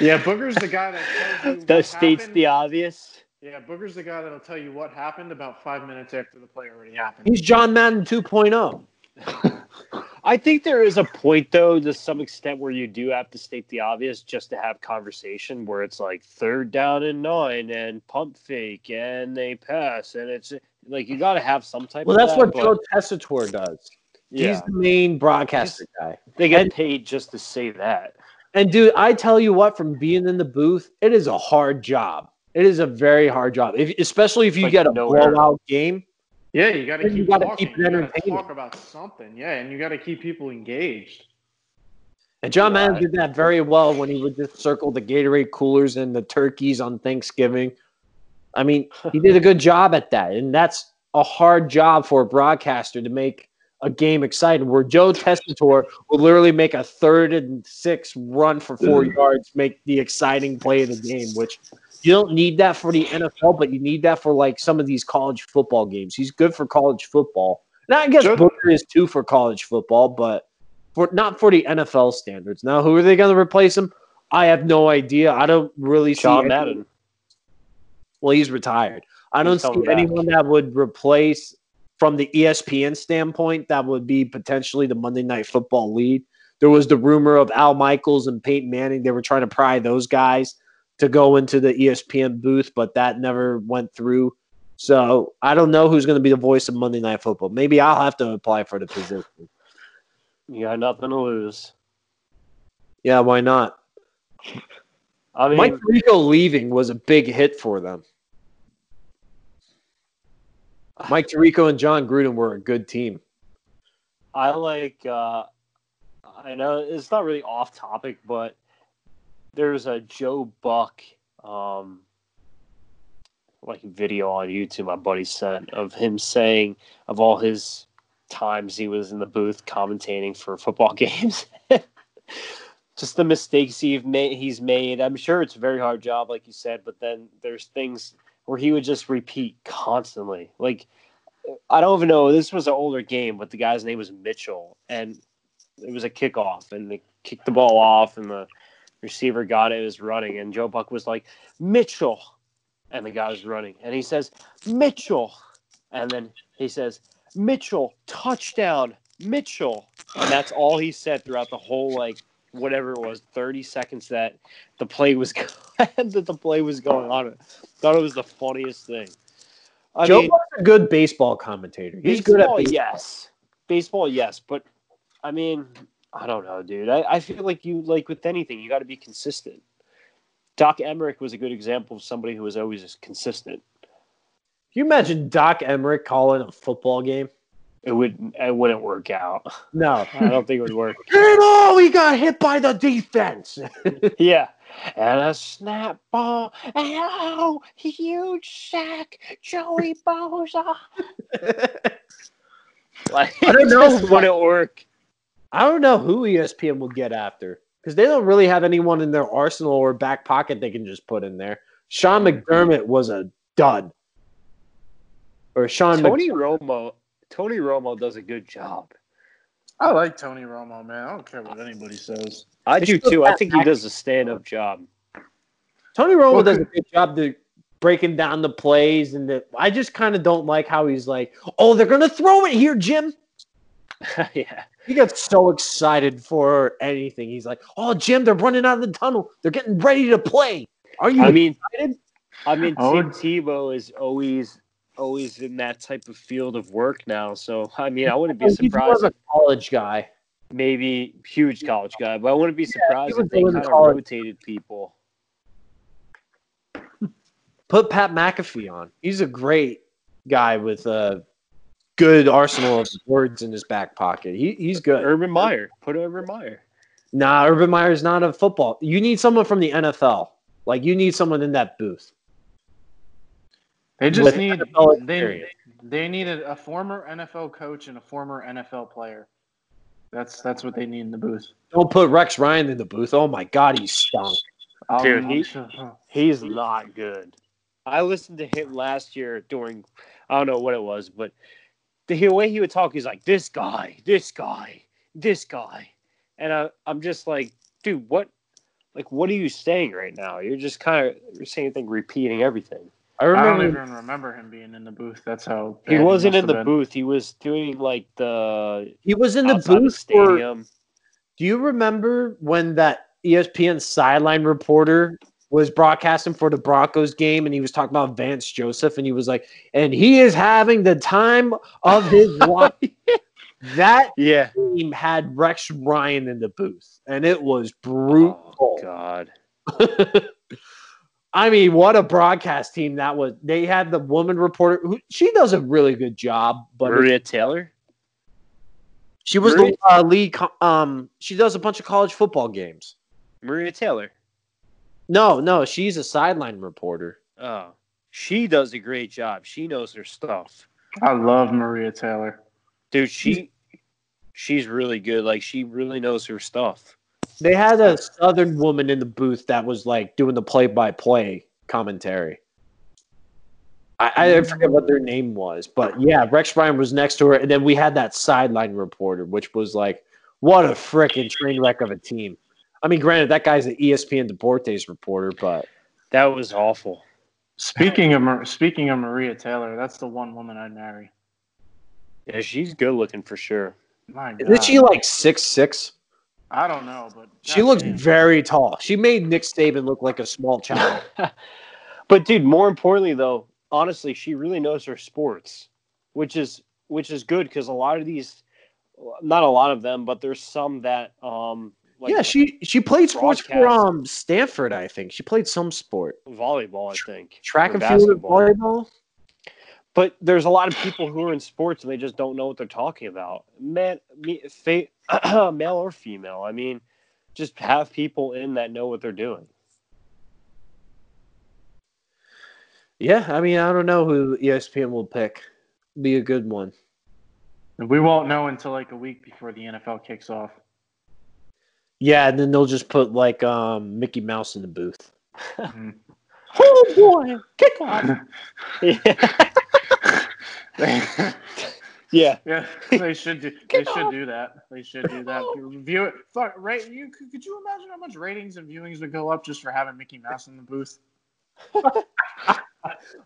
[SPEAKER 2] Yeah, Booger's the guy that tells you
[SPEAKER 3] That states
[SPEAKER 2] happened.
[SPEAKER 3] the obvious.
[SPEAKER 2] Yeah, Booger's the guy that'll tell you what happened about five minutes after the play already happened.
[SPEAKER 1] He's John Madden oh. 2.0.
[SPEAKER 3] I think there is a point though, to some extent, where you do have to state the obvious just to have conversation. Where it's like third down and nine, and pump fake, and they pass, and it's like you got to have some type.
[SPEAKER 1] Well,
[SPEAKER 3] of
[SPEAKER 1] that's
[SPEAKER 3] that,
[SPEAKER 1] what
[SPEAKER 3] but-
[SPEAKER 1] Joe Tessitore does.
[SPEAKER 3] Yeah,
[SPEAKER 1] He's the main broadcaster guy.
[SPEAKER 3] they get paid just to say that.
[SPEAKER 1] And dude, I tell you what, from being in the booth, it is a hard job. It is a very hard job, if, especially if you
[SPEAKER 3] Like
[SPEAKER 1] get a
[SPEAKER 3] nowhere.
[SPEAKER 1] blowout game.
[SPEAKER 2] Yeah, you got to
[SPEAKER 1] And you
[SPEAKER 2] keep
[SPEAKER 1] gotta
[SPEAKER 2] talking.
[SPEAKER 1] keep it
[SPEAKER 2] You gotta
[SPEAKER 1] entertaining.
[SPEAKER 2] talk about something. Yeah, and you got to keep people engaged.
[SPEAKER 1] And John Madden
[SPEAKER 3] Right.
[SPEAKER 1] did that very well when he would just circle the Gatorade coolers and the turkeys on Thanksgiving. I mean, he did a good job at that. And that's a hard job for a broadcaster to make a game exciting. Where Joe Tessitore will literally make a third and six run for four yards, make the exciting play of the game, which you don't need that for the NFL, but you need that for like some of these college football games. He's good for college football. And I guess
[SPEAKER 2] Joe-
[SPEAKER 1] Booger is too for college football, but for not for the NFL standards. Now, who are they going to replace him? I have no idea. I don't really see
[SPEAKER 3] John
[SPEAKER 1] any-
[SPEAKER 3] Madden.
[SPEAKER 1] Well, he's retired. I don't see
[SPEAKER 3] back.
[SPEAKER 1] anyone that would replace from the ESPN standpoint that would be potentially the Monday Night Football lead. There was the rumor of Al Michaels and Peyton Manning. They were trying to pry those guys to go into the ESPN booth, but that never went through. So I don't know who's going to be the voice of Monday Night Football. Maybe I'll have to apply for the position.
[SPEAKER 3] You got nothing to lose.
[SPEAKER 1] Yeah, why not?
[SPEAKER 3] I mean,
[SPEAKER 1] Mike Tirico leaving was a big hit for them. Mike Tirico and Jon Gruden were a good team.
[SPEAKER 3] I like. uh I know it's not really off topic, but there's a Joe Buck, um, like video on YouTube. My buddy sent of him saying of all his times he was in the booth commentating for football games. Just the mistakes he's made. He's made. I'm sure it's a very hard job, like you said. But then there's things where he would just repeat constantly. Like I don't even know. This was an older game, but the guy's name was Mitchell, and it was a kickoff, and they kicked the ball off, and the receiver got it, was running, and Joe Buck was like Mitchell, and the guy was running, and he says Mitchell, and then he says Mitchell touchdown, Mitchell, and that's all he said throughout the whole like whatever it was, thirty seconds that the play was that the play was going on. Thought it was the funniest thing. I
[SPEAKER 1] Joe
[SPEAKER 3] mean,
[SPEAKER 1] Buck's a good baseball commentator. He's good at
[SPEAKER 3] baseball,
[SPEAKER 1] baseball.
[SPEAKER 3] yes. Baseball, yes, but I mean, I don't know, dude. I, I feel like you like with anything, you got to be consistent. Doc Emrick was a good example of somebody who was always just consistent.
[SPEAKER 1] Can you imagine Doc Emrick calling a football game?
[SPEAKER 3] It would it wouldn't work out.
[SPEAKER 1] No.
[SPEAKER 3] I don't think it would work.
[SPEAKER 1] oh, we got hit by the defense.
[SPEAKER 3] yeah. And a snap ball. And oh, huge sack, Joey Bosa. Like,
[SPEAKER 1] I don't know.
[SPEAKER 3] wouldn't work.
[SPEAKER 1] I don't know who ESPN will get after because they don't really have anyone in their arsenal or back pocket they can just put in there. Sean mm-hmm. McDermott was a dud. Or Sean
[SPEAKER 3] Tony Romo. Tony Romo does a good job.
[SPEAKER 2] I like Tony Romo, man. I don't care what anybody says.
[SPEAKER 3] I
[SPEAKER 1] They
[SPEAKER 3] do too. I think he does a stand-up job.
[SPEAKER 1] Tony Romo
[SPEAKER 2] Well,
[SPEAKER 1] does a good job to breaking down the plays, and the, I just kind of don't like how he's like, "Oh, they're gonna throw it here, Jim."
[SPEAKER 3] yeah.
[SPEAKER 1] He gets so excited for anything. He's like, "Oh, Jim, they're running out of the tunnel. They're getting ready to play." Are you
[SPEAKER 3] I mean,
[SPEAKER 1] excited?
[SPEAKER 3] I mean,
[SPEAKER 2] I
[SPEAKER 3] Tim
[SPEAKER 2] would-
[SPEAKER 3] Tebow is always always in that type of field of work now. So I mean, I wouldn't be
[SPEAKER 1] He's more
[SPEAKER 3] surprised.
[SPEAKER 1] of a college guy.
[SPEAKER 3] maybe huge college guy, but I wouldn't be surprised
[SPEAKER 1] was
[SPEAKER 3] if they
[SPEAKER 1] going
[SPEAKER 3] kind
[SPEAKER 1] to
[SPEAKER 3] of
[SPEAKER 1] college.
[SPEAKER 3] rotated people.
[SPEAKER 1] Put Pat McAfee on. He's a great guy with a good arsenal of words in his back pocket. He, he's good.
[SPEAKER 3] Urban Meyer, put Urban Meyer.
[SPEAKER 1] Nah, Urban Meyer's not a football. You need someone from the NFL. Like you need someone in that booth.
[SPEAKER 2] They just
[SPEAKER 1] With
[SPEAKER 2] need they they needed a former NFL coach and a former NFL player. That's that's what they need in the booth.
[SPEAKER 1] Don't put Rex Ryan in the booth. Oh my God, he's stunk.
[SPEAKER 3] Dude,
[SPEAKER 2] Um,
[SPEAKER 3] he- He's not good. I listened to him last year during, I don't know what it was, but the way he would talk, he's like, this guy, this guy, this guy. And I, I'm just like, dude, what, like, what are you saying right now? You're just kind of, you're saying thing, repeating everything.
[SPEAKER 1] I
[SPEAKER 2] I don't
[SPEAKER 1] remember
[SPEAKER 2] even remember him being in the booth. That's how
[SPEAKER 3] He wasn't
[SPEAKER 2] must
[SPEAKER 3] in the
[SPEAKER 2] been.
[SPEAKER 3] booth. He was doing like the
[SPEAKER 1] he was in the booth
[SPEAKER 3] the
[SPEAKER 1] for.
[SPEAKER 3] stadium.
[SPEAKER 1] Do you remember when that ESPN sideline reporter was broadcasting for the Broncos game and he was talking about Vance Joseph and he was like, and he is having the time of his life. that
[SPEAKER 3] Yeah.
[SPEAKER 1] team had Rex Ryan in the booth and it was brutal.
[SPEAKER 3] Oh, God.
[SPEAKER 1] I mean, what a broadcast team that was. They had the woman reporter who she does a really good job, but
[SPEAKER 3] Maria Taylor?
[SPEAKER 1] she was
[SPEAKER 3] Maria-
[SPEAKER 1] the uh, lead. Um, she does a bunch of college football games.
[SPEAKER 3] Maria Taylor.
[SPEAKER 1] No, no, she's a sideline reporter.
[SPEAKER 3] Oh. She does a great job. She knows her stuff.
[SPEAKER 2] I love Maria Taylor.
[SPEAKER 3] Dude, she she's really good. Like she really knows her stuff.
[SPEAKER 1] They had a southern woman in the booth that was like doing the play-by-play commentary. I, I forget what their name was, but yeah, Rex Ryan was next to her, and then we had that sideline reporter, which was like, what a freaking train wreck of a team. I mean, granted, that guy's an ESPN Deportes reporter, but
[SPEAKER 3] That was awful.
[SPEAKER 2] Speaking of speaking of Maria Taylor, that's the one woman I'd marry.
[SPEAKER 3] Yeah, she's good looking for sure.
[SPEAKER 2] My God.
[SPEAKER 1] isn't she like six six?
[SPEAKER 2] I don't know, but
[SPEAKER 1] She looks
[SPEAKER 2] goddamn.
[SPEAKER 1] very tall. She made Nick Saban look like a small child.
[SPEAKER 3] but dude, more importantly though, honestly, she really knows her sports, which is which is good because a lot of these, not a lot of them, but there's some that um like
[SPEAKER 1] yeah, she she played sports for um Stanford, I think. She played some sport,
[SPEAKER 3] volleyball, I think,
[SPEAKER 1] track
[SPEAKER 3] or
[SPEAKER 1] and field, and volleyball.
[SPEAKER 3] But there's a lot of people who are in sports and they just don't know what they're talking about. Man, me, fa- male or female. I mean, just have people in that know what they're doing.
[SPEAKER 1] Yeah, I mean, I don't know who ESPN will pick. Be a good one.
[SPEAKER 2] We won't know until like a week before the NFL kicks off.
[SPEAKER 1] Yeah, and then they'll just put like um Mickey Mouse in the booth.
[SPEAKER 2] Mhm.
[SPEAKER 1] Oh boy, kick on.
[SPEAKER 3] yeah.
[SPEAKER 2] yeah, they should do. They should do that. They should do that. View it. Fuck, right? You could, could you imagine how much ratings and viewings would go up just for having Mickey Mouse in the booth?
[SPEAKER 1] Well,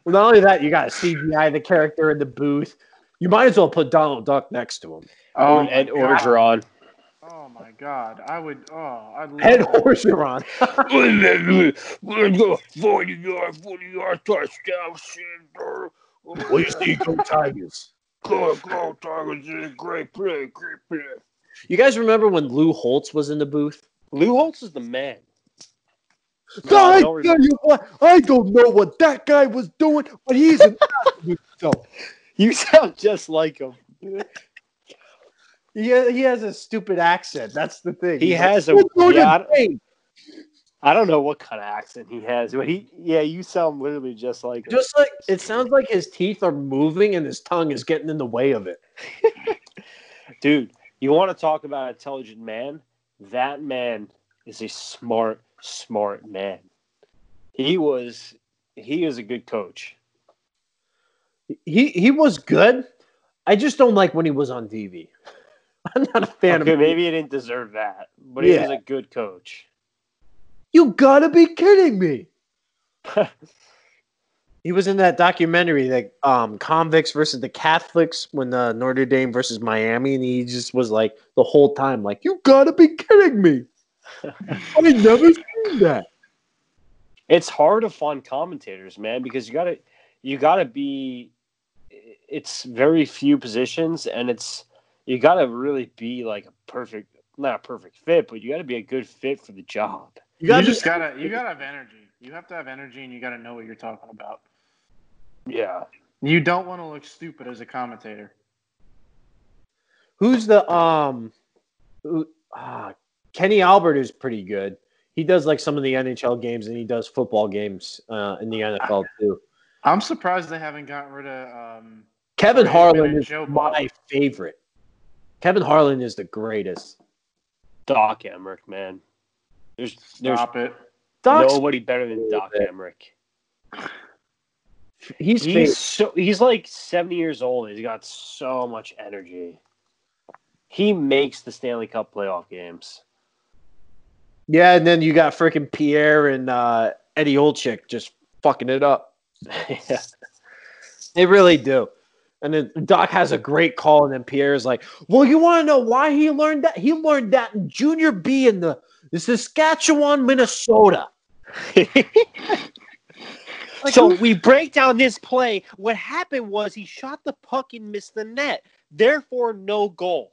[SPEAKER 1] not only that, you got to CGI the character in the booth. You might as well put Donald Duck next to him.
[SPEAKER 2] Oh,
[SPEAKER 3] or Ed
[SPEAKER 2] God.
[SPEAKER 3] Orgeron.
[SPEAKER 2] Oh my god, I would. Oh, I'd love
[SPEAKER 1] Ed
[SPEAKER 2] that.
[SPEAKER 1] Orgeron.
[SPEAKER 3] Let's go 40 yard, 40 yard touchdown center.
[SPEAKER 1] what do you see, go Tigers?
[SPEAKER 3] Go, go, Tigers. Great play, great play.
[SPEAKER 1] You guys remember when Lou Holtz was in the booth?
[SPEAKER 3] Lou Holtz is the man.
[SPEAKER 1] No, I
[SPEAKER 3] don't re-
[SPEAKER 1] tell you what, I don't know what that guy was doing, but he's an absolute.
[SPEAKER 3] You sound just like him.
[SPEAKER 1] He has, he has a stupid accent. That's the thing.
[SPEAKER 3] He
[SPEAKER 1] He's
[SPEAKER 3] has a-
[SPEAKER 1] "We're doing
[SPEAKER 3] yeah, I don't- I don't know what kind of accent he has, but he, yeah, you sound literally just like him.
[SPEAKER 1] Just like it sounds like his teeth are moving and his tongue is getting in the way of it.
[SPEAKER 3] Dude, you want to talk about an intelligent man? That man is a smart, smart man. He was, he is a good coach.
[SPEAKER 1] He he was good. I just don't like when he was on TV. I'm not a fan
[SPEAKER 3] Okay,
[SPEAKER 1] of
[SPEAKER 3] maybe he didn't deserve that, but he was a good coach.
[SPEAKER 1] You gotta be kidding me. He was in that documentary, like um, convicts versus the Catholics, when the Notre Dame versus Miami, and he just was like the whole time, like, "You gotta be kidding me! I never seen that."
[SPEAKER 3] It's hard to find commentators, man, because you gotta you gotta be. It's very few positions, and it's you gotta really be like a perfect, not a perfect fit, but you gotta be a good fit for the job.
[SPEAKER 2] You, gotta just gotta you gotta have energy. You have to have energy, and you gotta know what you're talking about.
[SPEAKER 3] Yeah.
[SPEAKER 2] You don't want to look stupid as a commentator.
[SPEAKER 1] Who's the um, who, ah, Kenny Albert is pretty good. He does like some of the NHL games, and he does football games uh, in the NFL too.
[SPEAKER 2] I'm surprised they haven't gotten rid of. Um,
[SPEAKER 1] Kevin Harlan
[SPEAKER 2] and
[SPEAKER 1] is
[SPEAKER 2] Joe
[SPEAKER 1] my
[SPEAKER 2] Buck.
[SPEAKER 1] favorite. Kevin Harlan is the greatest.
[SPEAKER 3] Doc Emrick, man. There's there's
[SPEAKER 2] stop it.
[SPEAKER 1] Doc's,
[SPEAKER 3] nobody better than Doc Emrick.
[SPEAKER 1] he's,
[SPEAKER 3] He's
[SPEAKER 1] famous.
[SPEAKER 3] so he's like 70 years old. He's got so much energy. He makes the Stanley Cup playoff games.
[SPEAKER 1] yeah, and then you got freaking Pierre and uh, Eddie Olczyk just fucking it up.
[SPEAKER 3] yeah.
[SPEAKER 1] They really do. And then Doc has a great call, and then Pierre is like, "Well, you want to know why he learned that? He learned that in junior B in the, the Saskatchewan, Minnesota." Like,
[SPEAKER 3] so we break down this play. What happened was he shot the puck and missed the net. Therefore, no goal.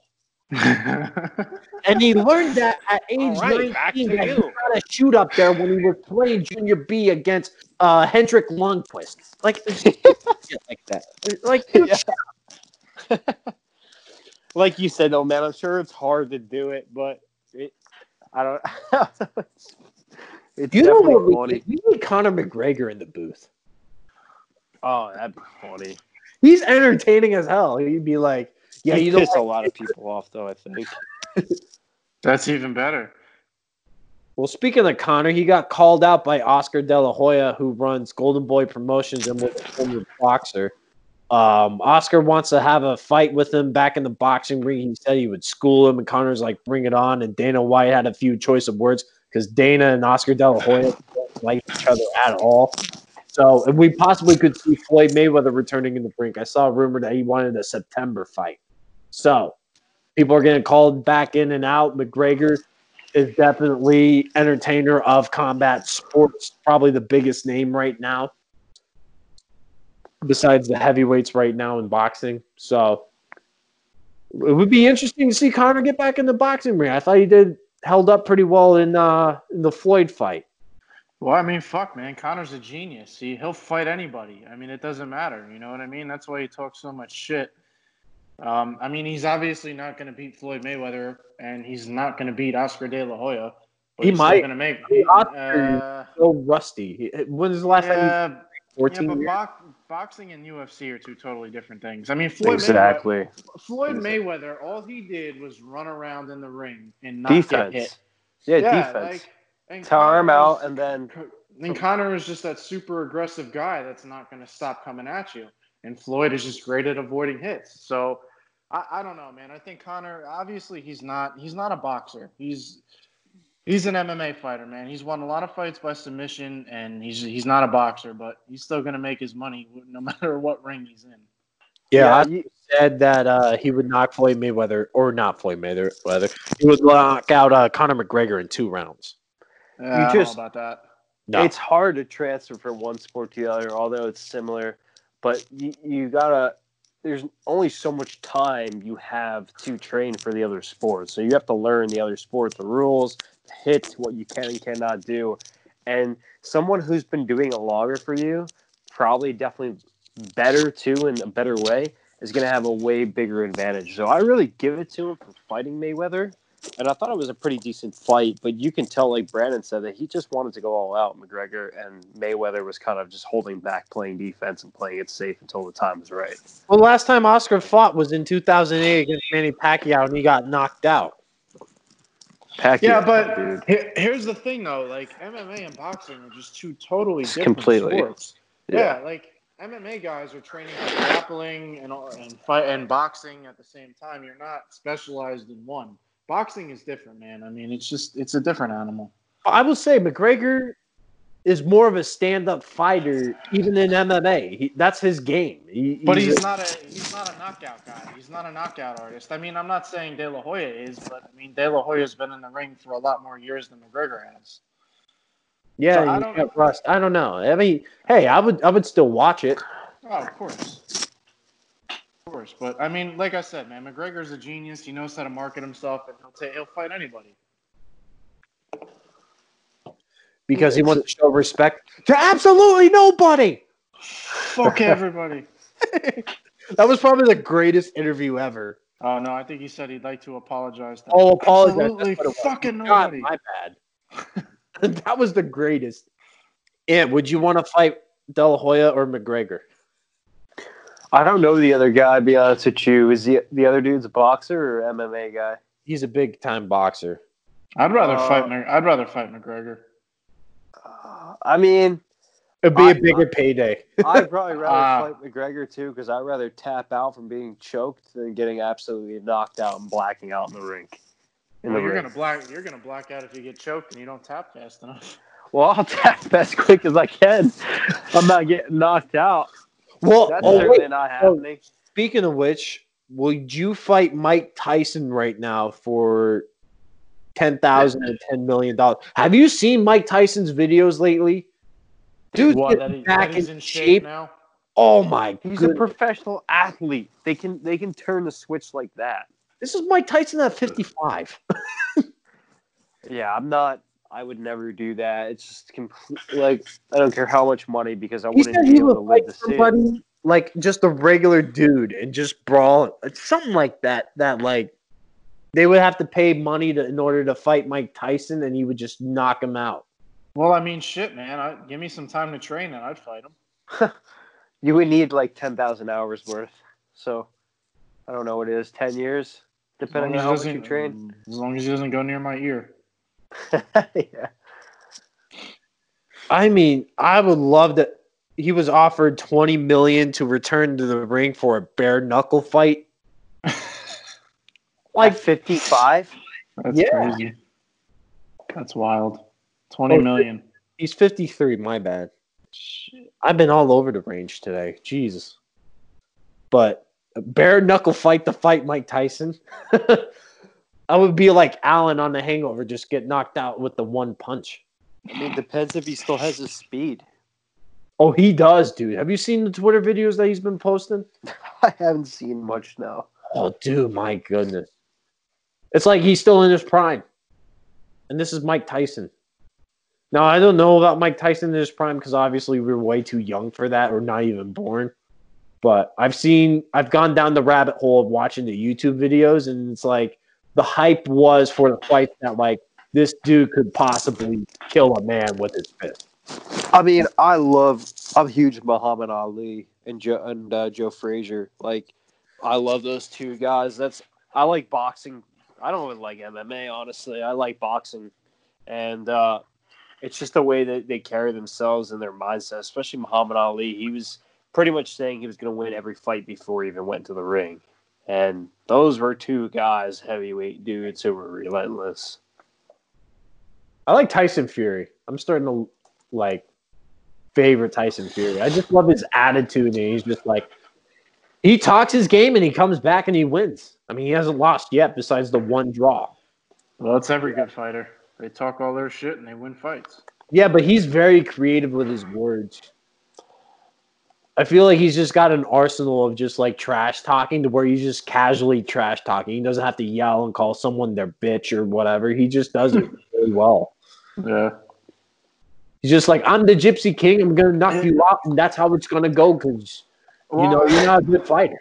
[SPEAKER 1] and he learned that at age
[SPEAKER 3] All right, back
[SPEAKER 1] 19
[SPEAKER 3] to
[SPEAKER 1] that he
[SPEAKER 3] you.
[SPEAKER 1] got to shoot up there when he was playing junior B against uh, Henrik Lundqvist. Like, like that. Like, dude,
[SPEAKER 3] Yeah. like you said, though, man, I'm sure it's hard to do it, but it, I don't. it's
[SPEAKER 1] you know
[SPEAKER 3] definitely
[SPEAKER 1] what? We,
[SPEAKER 3] funny.
[SPEAKER 1] we need Conor McGregor in the booth.
[SPEAKER 3] Oh, that'd be funny.
[SPEAKER 1] He's entertaining as hell. He'd be like, "Yeah,
[SPEAKER 3] He'd
[SPEAKER 1] you
[SPEAKER 3] piss a lot of people off, though. I think.
[SPEAKER 2] That's even better.
[SPEAKER 1] Well, speaking of Conor, he got called out by Oscar De La Hoya, who runs Golden Boy Promotions and was a former boxer. Um, Oscar wants to have a fight with him back in the boxing ring. He said he would school him, and Conor's like, "Bring it on." And Dana White had a few choice of words because Dana and Oscar De La Hoya don't like each other at all. So, and we possibly could see Floyd Mayweather returning in the brink. I saw a rumor that he wanted a September fight. So, people are getting called back in and out. McGregor is definitely entertainer of combat sports, probably the biggest name right now, besides the heavyweights right now in boxing. So it would be interesting to see Conor get back in the boxing ring. I thought he did held up pretty well in uh in the Floyd fight.
[SPEAKER 2] Well, I mean, fuck, man. Conor's a genius. He he'll fight anybody. I mean, it doesn't matter. You know what I mean? That's why he talks so much shit. Um, I mean, he's obviously not going to beat Floyd Mayweather, and he's not going to beat Oscar De La Hoya. But
[SPEAKER 1] He
[SPEAKER 2] he's
[SPEAKER 1] might.
[SPEAKER 2] to make.
[SPEAKER 1] Oscar-
[SPEAKER 2] Uh,
[SPEAKER 1] So rusty. He- When's the last time?
[SPEAKER 2] yeah,
[SPEAKER 1] He,
[SPEAKER 2] yeah, but box, boxing and UFC are two totally different things. I mean, Floyd
[SPEAKER 3] Exactly.
[SPEAKER 2] Mayweather, Floyd Mayweather, all he did was run around in the ring and not get
[SPEAKER 3] Defense.
[SPEAKER 2] hit.
[SPEAKER 3] Yeah, defense.
[SPEAKER 2] Like,
[SPEAKER 3] Tire him out and then
[SPEAKER 2] and Conor is just that super aggressive guy that's not going to stop coming at you. And Floyd is just great at avoiding hits. So I, I don't know, man. I think Conor obviously he's not he's not a boxer. He's he's an MMA fighter, man. He's won a lot of fights by submission, and he's he's not a boxer, but he's still going to make his money no matter what ring he's in.
[SPEAKER 1] Yeah, I said that uh, he would knock Floyd Mayweather, or not Floyd Mayweather. He would knock out uh, Conor McGregor in two rounds.
[SPEAKER 2] Uh, I don't
[SPEAKER 3] just-
[SPEAKER 2] know about that.
[SPEAKER 1] No.
[SPEAKER 3] it's hard to transfer from one sport to the other, although it's similar. But you, you gotta. There's only so much time you have to train for the other sport, so you have to learn the other sport, the rules, the hits, what you can and cannot do. And someone who's been doing it longer for you, probably definitely better too in a better way, is going to have a way bigger advantage. So I really give it to him for fighting Mayweather. And I thought it was a pretty decent fight, but you can tell, like Brandon said, that he just wanted to go all out, McGregor, and Mayweather was kind of just holding back, playing defense, and playing it safe until the time was right.
[SPEAKER 1] Well, last time Oscar fought was in 2008 against Manny Pacquiao, and he got knocked out.
[SPEAKER 3] Pacquiao,
[SPEAKER 2] Yeah, but
[SPEAKER 3] dude.
[SPEAKER 2] he- here's the thing, though. Like MMA and boxing are just two totally
[SPEAKER 3] Just
[SPEAKER 2] different
[SPEAKER 3] completely.
[SPEAKER 2] sports. Yeah. like MMA guys are training for grappling and and fight and boxing at the same time. You're not specialized in one. Boxing is different, man. I mean, it's just it's a different animal.
[SPEAKER 1] I will say McGregor is more of a stand-up fighter, even in MMA. He, that's his game. He,
[SPEAKER 2] But he's
[SPEAKER 1] a-
[SPEAKER 2] not a he's not a knockout guy. He's not a knockout artist. I mean, I'm not saying De La Hoya is, but I mean, De La Hoya's been in the ring for a lot more years than McGregor has.
[SPEAKER 1] yeah.
[SPEAKER 2] so I don't-.
[SPEAKER 1] I don't know. I mean, hey, I would I would still watch it.
[SPEAKER 2] Oh, of course. Course. But I mean, like I said, man, McGregor's a genius. He knows how to market himself and he'll take he'll fight anybody.
[SPEAKER 1] because he wants to show respect to absolutely nobody.
[SPEAKER 2] Fuck everybody.
[SPEAKER 1] That was probably the greatest interview ever.
[SPEAKER 2] Oh no, I think he said he'd like to apologize to
[SPEAKER 1] Oh, apologize.
[SPEAKER 2] absolutely
[SPEAKER 1] That's what it was.
[SPEAKER 2] fucking
[SPEAKER 1] God,
[SPEAKER 2] nobody.
[SPEAKER 1] my bad. that was the greatest. And would you want to fight De La Hoya or McGregor?
[SPEAKER 3] I don't know the other guy. To be honest with you, is the the other dude's a boxer or MMA guy?
[SPEAKER 1] He's a big time boxer.
[SPEAKER 2] I'd rather
[SPEAKER 3] Uh,
[SPEAKER 2] fight. Mc- I'd rather fight McGregor.
[SPEAKER 3] Uh, I mean,
[SPEAKER 1] It'd be a
[SPEAKER 3] I-
[SPEAKER 1] bigger payday.
[SPEAKER 3] I'd probably rather
[SPEAKER 2] Ah.
[SPEAKER 3] fight McGregor too because I'd rather tap out from being choked than getting absolutely knocked out and blacking out in the rink. In
[SPEAKER 2] Well,
[SPEAKER 3] the
[SPEAKER 2] you're
[SPEAKER 3] ring.
[SPEAKER 2] gonna black. You're gonna black out if you get choked and you don't tap fast enough.
[SPEAKER 3] Well, I'll tap as quick as I can. I'm not getting knocked out.
[SPEAKER 1] Well,
[SPEAKER 3] That's
[SPEAKER 1] oh,
[SPEAKER 3] certainly
[SPEAKER 1] wait.
[SPEAKER 3] not oh, happening.
[SPEAKER 1] Speaking of which, would you fight Mike Tyson right now for ten thousand and ten million dollars? Have you seen Mike Tyson's videos lately? Dude,
[SPEAKER 2] What,
[SPEAKER 1] getting
[SPEAKER 2] he-
[SPEAKER 1] back in
[SPEAKER 2] in
[SPEAKER 1] shape.
[SPEAKER 2] shape now.
[SPEAKER 1] Oh my
[SPEAKER 3] He's
[SPEAKER 1] god!
[SPEAKER 3] a professional athlete. They can they can turn the switch like that.
[SPEAKER 1] this is Mike Tyson at fifty-five.
[SPEAKER 3] Yeah, I'm not. I would never do that. It's just complete. Like I don't care how much money because I
[SPEAKER 1] He
[SPEAKER 3] wouldn't be able to live
[SPEAKER 1] fight
[SPEAKER 3] to see. it.
[SPEAKER 1] like just a regular dude and just brawl, something like that. That like they would have to pay money to in order to fight Mike Tyson, and he would just knock him out.
[SPEAKER 2] Well, I mean, shit, man. I, give me some time to train and I'd fight him.
[SPEAKER 3] You would need like ten thousand hours worth. So I don't know what it is. Ten years, depending on how
[SPEAKER 2] he
[SPEAKER 3] much you train.
[SPEAKER 2] as long as he doesn't go near my ear.
[SPEAKER 3] yeah.
[SPEAKER 1] I mean, I would love that. He was offered twenty million to return to the ring for a bare knuckle fight.
[SPEAKER 3] Like fifty five.
[SPEAKER 2] That's
[SPEAKER 1] Yeah.
[SPEAKER 2] crazy. That's wild. Twenty
[SPEAKER 1] Oh,
[SPEAKER 2] million.
[SPEAKER 1] He's fifty three. My bad. I've been all over the range today. Jesus. But a bare knuckle fight to fight Mike Tyson. I would be like Allen on the hangover, just get knocked out with the one punch.
[SPEAKER 3] I mean, depends if he still has his speed.
[SPEAKER 1] Oh, he does, dude. Have you seen the Twitter videos that he's been posting?
[SPEAKER 3] I haven't seen much now.
[SPEAKER 1] Oh, dude, my goodness. It's like he's still in his prime. And this is Mike Tyson. Now, I don't know about Mike Tyson in his prime because obviously we are way too young for that or not even born. But I've seen, I've gone down the rabbit hole of watching the YouTube videos, and it's like the hype was for the fight that, like, this dude could possibly kill a man with his fist.
[SPEAKER 3] I mean, I love. I'm huge Muhammad Ali and Joe and uh, Joe Frazier. Like, I love those two guys. That's I like boxing. I don't really like MMA, honestly. I like boxing, and uh, it's just the way that they carry themselves and their mindset. Especially Muhammad Ali. He was pretty much saying he was going to win every fight before he even went to the ring, and those were two guys, heavyweight dudes who were relentless.
[SPEAKER 1] I like Tyson Fury. I'm starting to like favorite Tyson Fury. I just love his attitude, and he's just like he talks his game, and he comes back and he wins. I mean, he hasn't lost yet, besides the one draw.
[SPEAKER 2] Well, it's every good fighter. They talk all their shit and they win fights.
[SPEAKER 1] Yeah, but he's very creative with his words. I feel like he's just got an arsenal of just like trash talking to where he's just casually trash talking. He doesn't have to yell and call someone their bitch or whatever. He just does it really well.
[SPEAKER 2] Yeah.
[SPEAKER 1] He's just like, I'm the Gypsy King. I'm gonna knock you out, and that's how it's gonna go. Because you know you're not a good fighter.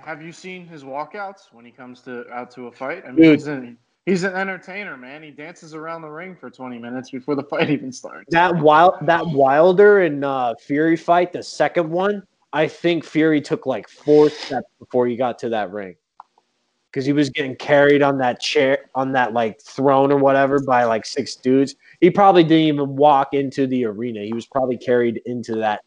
[SPEAKER 2] Have you seen his walkouts when he comes to out to a fight? I mean,
[SPEAKER 1] Dude.
[SPEAKER 2] he's an he's an entertainer, man. He dances around the ring for 20 minutes before the fight even starts.
[SPEAKER 1] That wild, that Wilder and uh, Fury fight, the second one, I think Fury took like four steps before he got to that ring, because he was getting carried on that chair, on that like throne or whatever by like six dudes. He probably didn't even walk into the arena. He was probably carried into that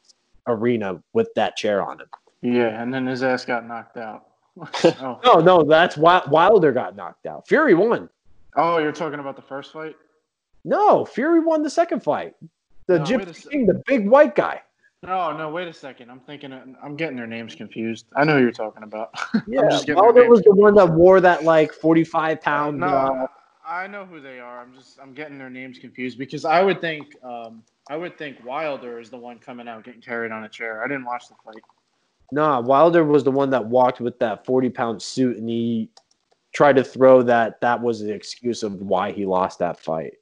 [SPEAKER 1] arena with that chair on him.
[SPEAKER 2] Yeah, and then his ass got knocked out. oh.
[SPEAKER 1] No, no, that's why Wilder got knocked out. Fury won.
[SPEAKER 2] oh, you're talking about the first fight?
[SPEAKER 1] No, Fury won the second fight. The
[SPEAKER 2] No, se-
[SPEAKER 1] King, the big white guy.
[SPEAKER 2] No, no, wait a second. I'm thinking. I'm getting their names confused. I know who you're talking about.
[SPEAKER 1] Yeah,
[SPEAKER 2] just getting their
[SPEAKER 1] Wilder was the one that wore that like forty-five pound.
[SPEAKER 2] no,
[SPEAKER 1] uh,
[SPEAKER 2] I know who they are. I'm just. I'm getting their names confused because I would think. Um, I would think Wilder is the one coming out getting carried on a chair. I didn't watch the fight.
[SPEAKER 1] No, Wilder was the one that walked with that 40 pound suit and he tried to throw that that was the excuse of why he lost that fight.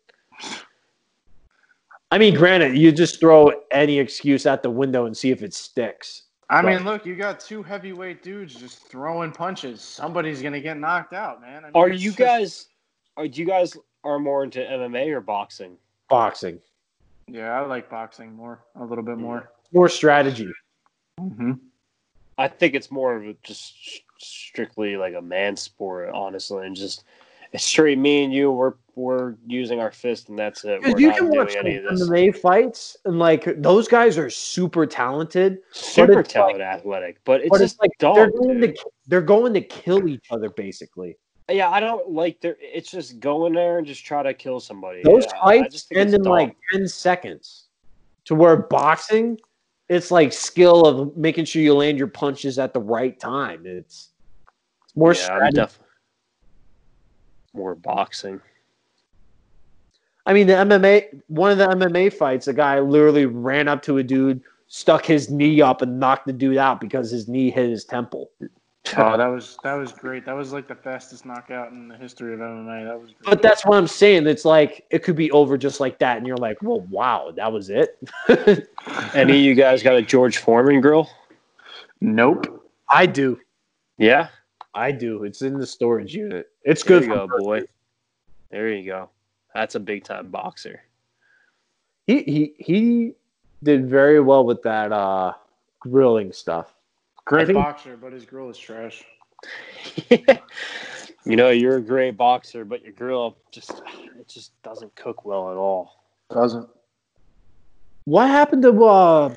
[SPEAKER 1] I mean, granted, you just throw any excuse out the window and see if it sticks.
[SPEAKER 2] I
[SPEAKER 1] Right.
[SPEAKER 2] mean, look, you got two heavyweight dudes just throwing punches. Somebody's gonna get knocked out, man. I mean,
[SPEAKER 3] Are you
[SPEAKER 2] just-
[SPEAKER 3] guys? Are you guys are more into MMA or boxing?
[SPEAKER 1] Boxing.
[SPEAKER 2] Yeah, I like boxing more, a little bit more.
[SPEAKER 1] More strategy.
[SPEAKER 2] Mm-hmm.
[SPEAKER 3] I think it's more of a just strictly like a man sport, honestly, and just it's straight me and you. We're we're using our fist, and that's it.
[SPEAKER 1] Dude, you
[SPEAKER 3] not
[SPEAKER 1] can
[SPEAKER 3] doing
[SPEAKER 1] watch
[SPEAKER 3] any of this.
[SPEAKER 1] MMA fights and like those guys are super talented,
[SPEAKER 3] Super talented, athletic, but it's
[SPEAKER 1] but
[SPEAKER 3] just
[SPEAKER 1] it's like
[SPEAKER 3] dumb.
[SPEAKER 1] they're going
[SPEAKER 3] dude.
[SPEAKER 1] to they're going to kill each other basically.
[SPEAKER 3] Yeah, I don't like their. It's just go in there and just try to kill somebody.
[SPEAKER 1] Those
[SPEAKER 3] Yeah,
[SPEAKER 1] fights end in
[SPEAKER 3] dumb.
[SPEAKER 1] like 10 seconds. To where boxing, it's like skill of making sure you land your punches at the right time. It's, it's more
[SPEAKER 3] yeah,
[SPEAKER 1] strategy.
[SPEAKER 3] def- more boxing.
[SPEAKER 1] I mean, the MMA, one of the MMA fights, a guy literally ran up to a dude, stuck his knee up, and knocked the dude out because his knee hit his temple.
[SPEAKER 2] Oh, that was that was great. That was like the fastest knockout in the history of MMA. That was great.
[SPEAKER 1] But that's what I'm saying. It's like it could be over just like that, and you're like, well, wow, that was it.
[SPEAKER 3] Any of you guys got a George Foreman grill?
[SPEAKER 2] nope.
[SPEAKER 1] I do.
[SPEAKER 3] Yeah,
[SPEAKER 1] I do. It's in the storage unit. It's
[SPEAKER 3] there
[SPEAKER 1] good.
[SPEAKER 3] you
[SPEAKER 1] for
[SPEAKER 3] go, boy. There you go. That's a big time boxer.
[SPEAKER 1] he he he did very well with that uh grilling stuff. I
[SPEAKER 2] Great
[SPEAKER 1] think-
[SPEAKER 2] boxer, but his grill is trash.
[SPEAKER 3] you know, you're a great boxer, but your grill just it just doesn't cook well at all.
[SPEAKER 2] Doesn't.
[SPEAKER 1] What happened to uh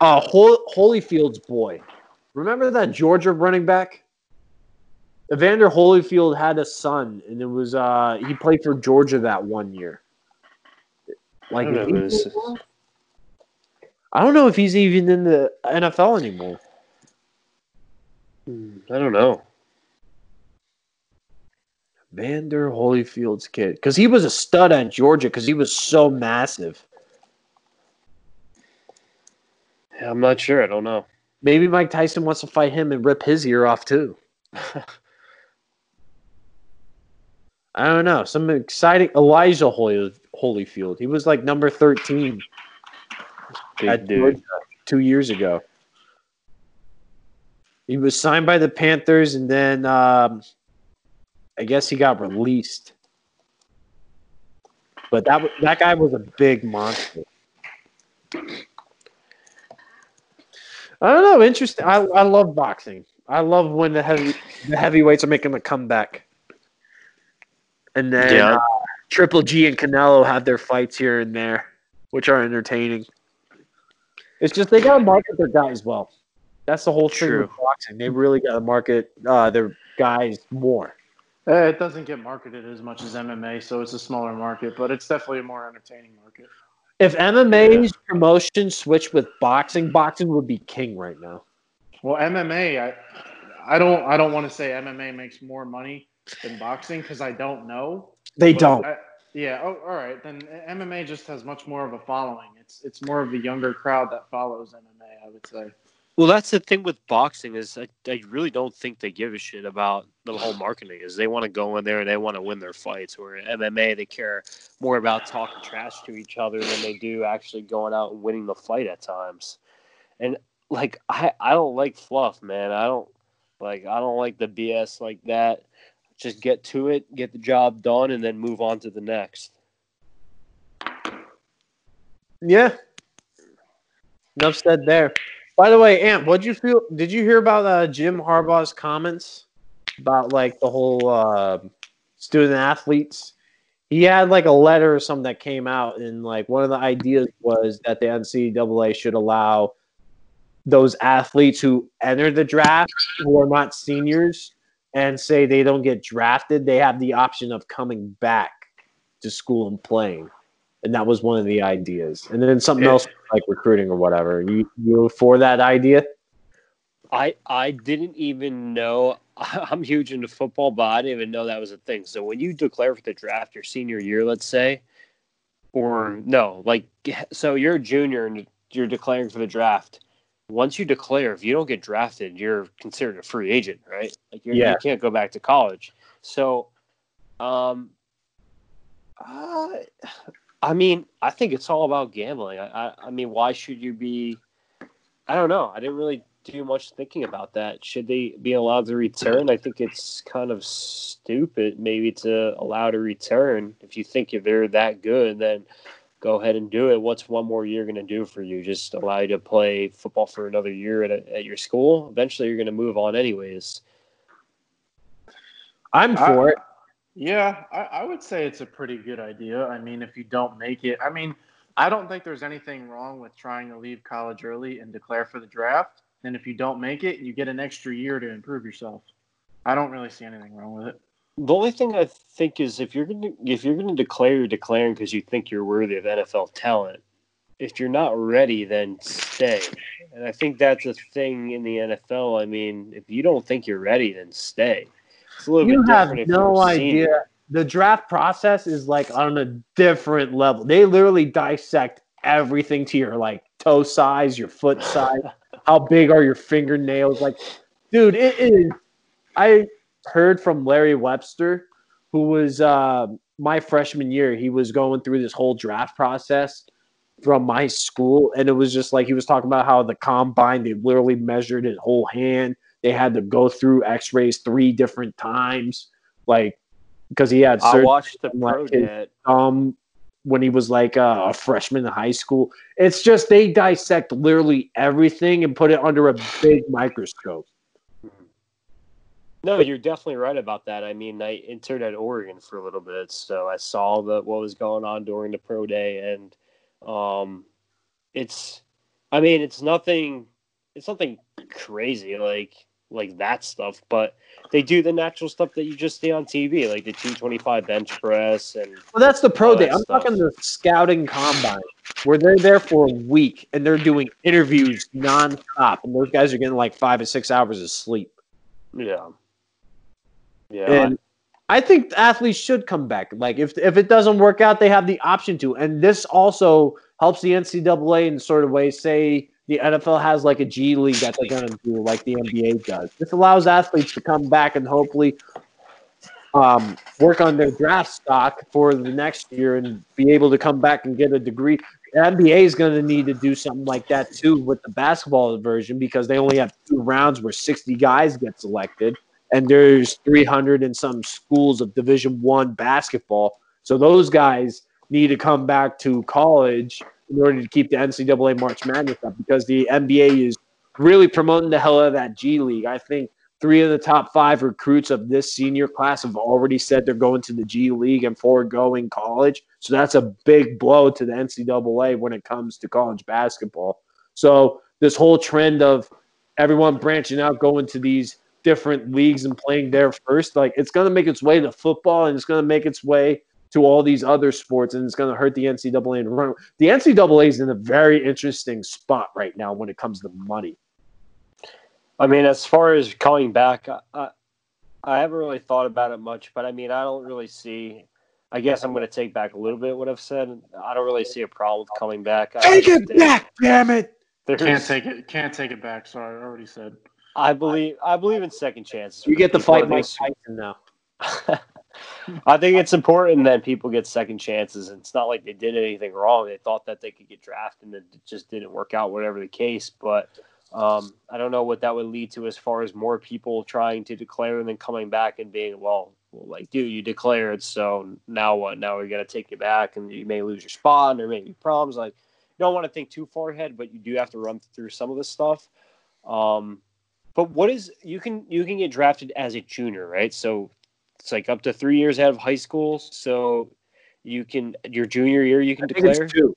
[SPEAKER 1] uh Hol- Holyfield's boy? Remember that Georgia running back? Evander Holyfield had a son, and it was uh he played for Georgia that one year. Like
[SPEAKER 3] I don't know who this is.
[SPEAKER 1] I don't know if he's even in the NFL anymore.
[SPEAKER 3] Hmm, I don't know.
[SPEAKER 1] Vander Holyfield's kid, because he was a stud at Georgia, because he was so massive.
[SPEAKER 3] Yeah, I'm not sure. I don't know.
[SPEAKER 1] Maybe Mike Tyson wants to fight him and rip his ear off too. I don't know. Some exciting Elijah Holy, Holyfield. He was like number thirteen
[SPEAKER 3] Big
[SPEAKER 1] at
[SPEAKER 3] dude.
[SPEAKER 1] Georgia two years ago. He was signed by the Panthers, and then um, I guess he got released. But that that guy was a big monster. I don't know. Interesting. I, I love boxing. I love when the heavy the heavyweights are making a comeback. And then
[SPEAKER 3] Yeah.
[SPEAKER 1] uh, Triple G and Canelo have their fights here and there, which are entertaining. It's just they gotta market their guys well. That's the whole thing
[SPEAKER 3] True.
[SPEAKER 1] with boxing. They really gotta market uh, their guys more.
[SPEAKER 2] Eh, It doesn't get marketed as much as MMA, so it's a smaller market, but it's definitely a more entertaining market.
[SPEAKER 1] If MMA's promotion switched with boxing, boxing would be king right now.
[SPEAKER 2] Well, MMA, I, I don't, I don't want to say MMA makes more money than boxing because I don't know.
[SPEAKER 1] They don't.
[SPEAKER 2] I- yeah. Oh, all right. Then MMA just has much more of a following. It's, it's more of a younger crowd that follows MMA. I would say.
[SPEAKER 3] Well, that's the thing with boxing is I, I really don't think they give a shit about the whole marketing. Is they want to go in there and they want to win their fights. Where in MMA, they care more about talking trash to each other than they do actually going out and winning the fight at times. And like I, I don't like fluff, man. I don't like I don't like the BS like that. Just get to it, get the job done, and then move on to the next.
[SPEAKER 1] Yeah. Enough said there. By the way, Ant, what you feel? Did you hear about uh, Jim Harbaugh's comments about like the whole uh, student athletes? He had like a letter or something that came out, and like one of the ideas was that the NCAA should allow those athletes who enter the draft who are not seniors and say they don't get drafted, they have the option of coming back to school and playing and that was one of the ideas. And then something
[SPEAKER 2] Yeah.
[SPEAKER 1] else like recruiting or whatever. You you for that idea?
[SPEAKER 3] I I didn't even know. I'm huge into football, but I didn't even know that was a thing. So when you declare for the draft your senior year, let's say, or no, like so you're a junior and you're declaring for the draft. Once you declare, if you don't get drafted, you're considered a free agent, right? Like you're,
[SPEAKER 1] Yeah.
[SPEAKER 3] you can't go back to college. So, um, uh, I mean, I think it's all about gambling. I, I, I mean, why should you be? I don't know. I didn't really do much thinking about that. Should they be allowed to return? I think it's kind of stupid, maybe to allow to return. If you think if they're that good, then go ahead and do it. What's one more year going to do for you? Just allow you to play football for another year at, a, at your school. Eventually, you're going to move on anyways.
[SPEAKER 1] I'm for
[SPEAKER 2] I-
[SPEAKER 1] it.
[SPEAKER 2] Yeah, I, I would say it's a pretty good idea. I mean, if you don't make it, I mean, I don't think there's anything wrong with trying to leave college early and declare for the draft. And if you don't make it, you get an extra year to improve yourself. I don't really see anything wrong with it.
[SPEAKER 3] The only thing I think is if you're to if you're going to declare, you're declaring because you think you're worthy of NFL talent. If you're not ready, then stay. And I think that's a thing in the NFL. I mean, if you don't think you're ready, then stay. It's a little
[SPEAKER 1] You
[SPEAKER 3] bit
[SPEAKER 1] have
[SPEAKER 3] different
[SPEAKER 1] no idea.
[SPEAKER 3] senior.
[SPEAKER 1] The draft process is like on a different level. They literally dissect everything to your like toe size, your foot size, how big are your fingernails. Like, dude, it is. I heard from Larry Webster, who was uh, my freshman year. He was going through this whole draft process from my school, and it was just like he was talking about how the combine they literally measured his whole hand. They had to go through X-rays three different times, like because he had
[SPEAKER 3] I watched the
[SPEAKER 1] like
[SPEAKER 3] pro
[SPEAKER 1] his- um when he was like uh, a freshman in high school. It's just they dissect literally everything and put it under a big microscope.
[SPEAKER 3] No, you're definitely right about that. I mean, I interned at Oregon for a little bit, so I saw the what was going on during the pro day, and um, it's, I mean, it's nothing, it's nothing crazy like like that stuff, but they do the natural stuff that you just see on TV, like the 225 bench press, and
[SPEAKER 1] Well, that's the pro day. I'm
[SPEAKER 3] stuff.
[SPEAKER 1] talking the scouting combine where they're there for a week and they're doing interviews nonstop, and those guys are getting like five or six hours of sleep.
[SPEAKER 3] yeah, yeah.
[SPEAKER 1] And I think athletes should come back. Like if if it doesn't work out, they have the option to. And this also helps the NCAA in sort of way Say the NFL has like a G League that they're going to do, like the NBA does. This allows athletes to come back and hopefully um, work on their draft stock for the next year and be able to come back and get a degree. The NBA is going to need to do something like that too with the basketball version because they only have two rounds where 60 guys get selected and there's 300 and some schools of division one basketball so those guys need to come back to college in order to keep the ncaa march madness up because the nba is really promoting the hell out of that g league. I think three of the top five recruits of this senior class have already said they're going to the g league and foregoing college. So that's a big blow to the ncaa when it comes to college basketball. So this whole trend of everyone branching out going to these different leagues and playing there first, like it's going to make its way to football and it's going to make its way to all these other sports and it's going to hurt the NCAA in the run. The NCAA is in a very interesting spot right now when it comes to money.
[SPEAKER 3] I mean, as far as coming back, I, I, I haven't really thought about it much, but I mean, I don't really see. I guess I'm going to take back a little bit what I've said. I don't really see a problem with coming back. I
[SPEAKER 1] Take it
[SPEAKER 3] understand
[SPEAKER 1] back, damn it!
[SPEAKER 3] there's-
[SPEAKER 2] Can't take it. Can't take it back. Sorry, I already said.
[SPEAKER 3] I believe. I believe in second chances.
[SPEAKER 1] You get to
[SPEAKER 3] People
[SPEAKER 1] fight Mike Tyson now.
[SPEAKER 3] I think it's important that people get second chances. It's not like they did anything wrong. They thought that they could get drafted and it just didn't work out, whatever the case. But um, I don't know what that would lead to as far as more people trying to declare and then coming back and being, well, well like, dude, you declared. So now what? Now we got to take you back and you may lose your spot and there may be problems. Like, you don't want to think too far ahead, but you do have to run through some of this stuff. Um, but what is you can you can get drafted as a junior, right? So it's like up to three years out of high school. So you can your junior year you can
[SPEAKER 1] I think it's
[SPEAKER 3] declare
[SPEAKER 1] two.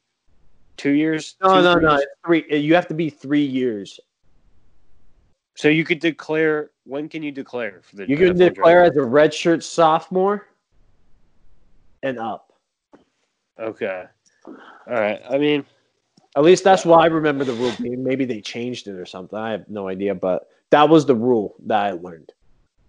[SPEAKER 3] two years.
[SPEAKER 1] No,
[SPEAKER 3] two,
[SPEAKER 1] no, no.
[SPEAKER 3] years?
[SPEAKER 1] Three. You have to be three years.
[SPEAKER 3] So you could declare. When can you declare for the?
[SPEAKER 1] You can declare
[SPEAKER 3] draft?
[SPEAKER 1] as a redshirt sophomore and up.
[SPEAKER 3] Okay. All right. I mean,
[SPEAKER 1] At least that's why I remember the rule being. Maybe they changed it or something. I have no idea, but that was the rule that I learned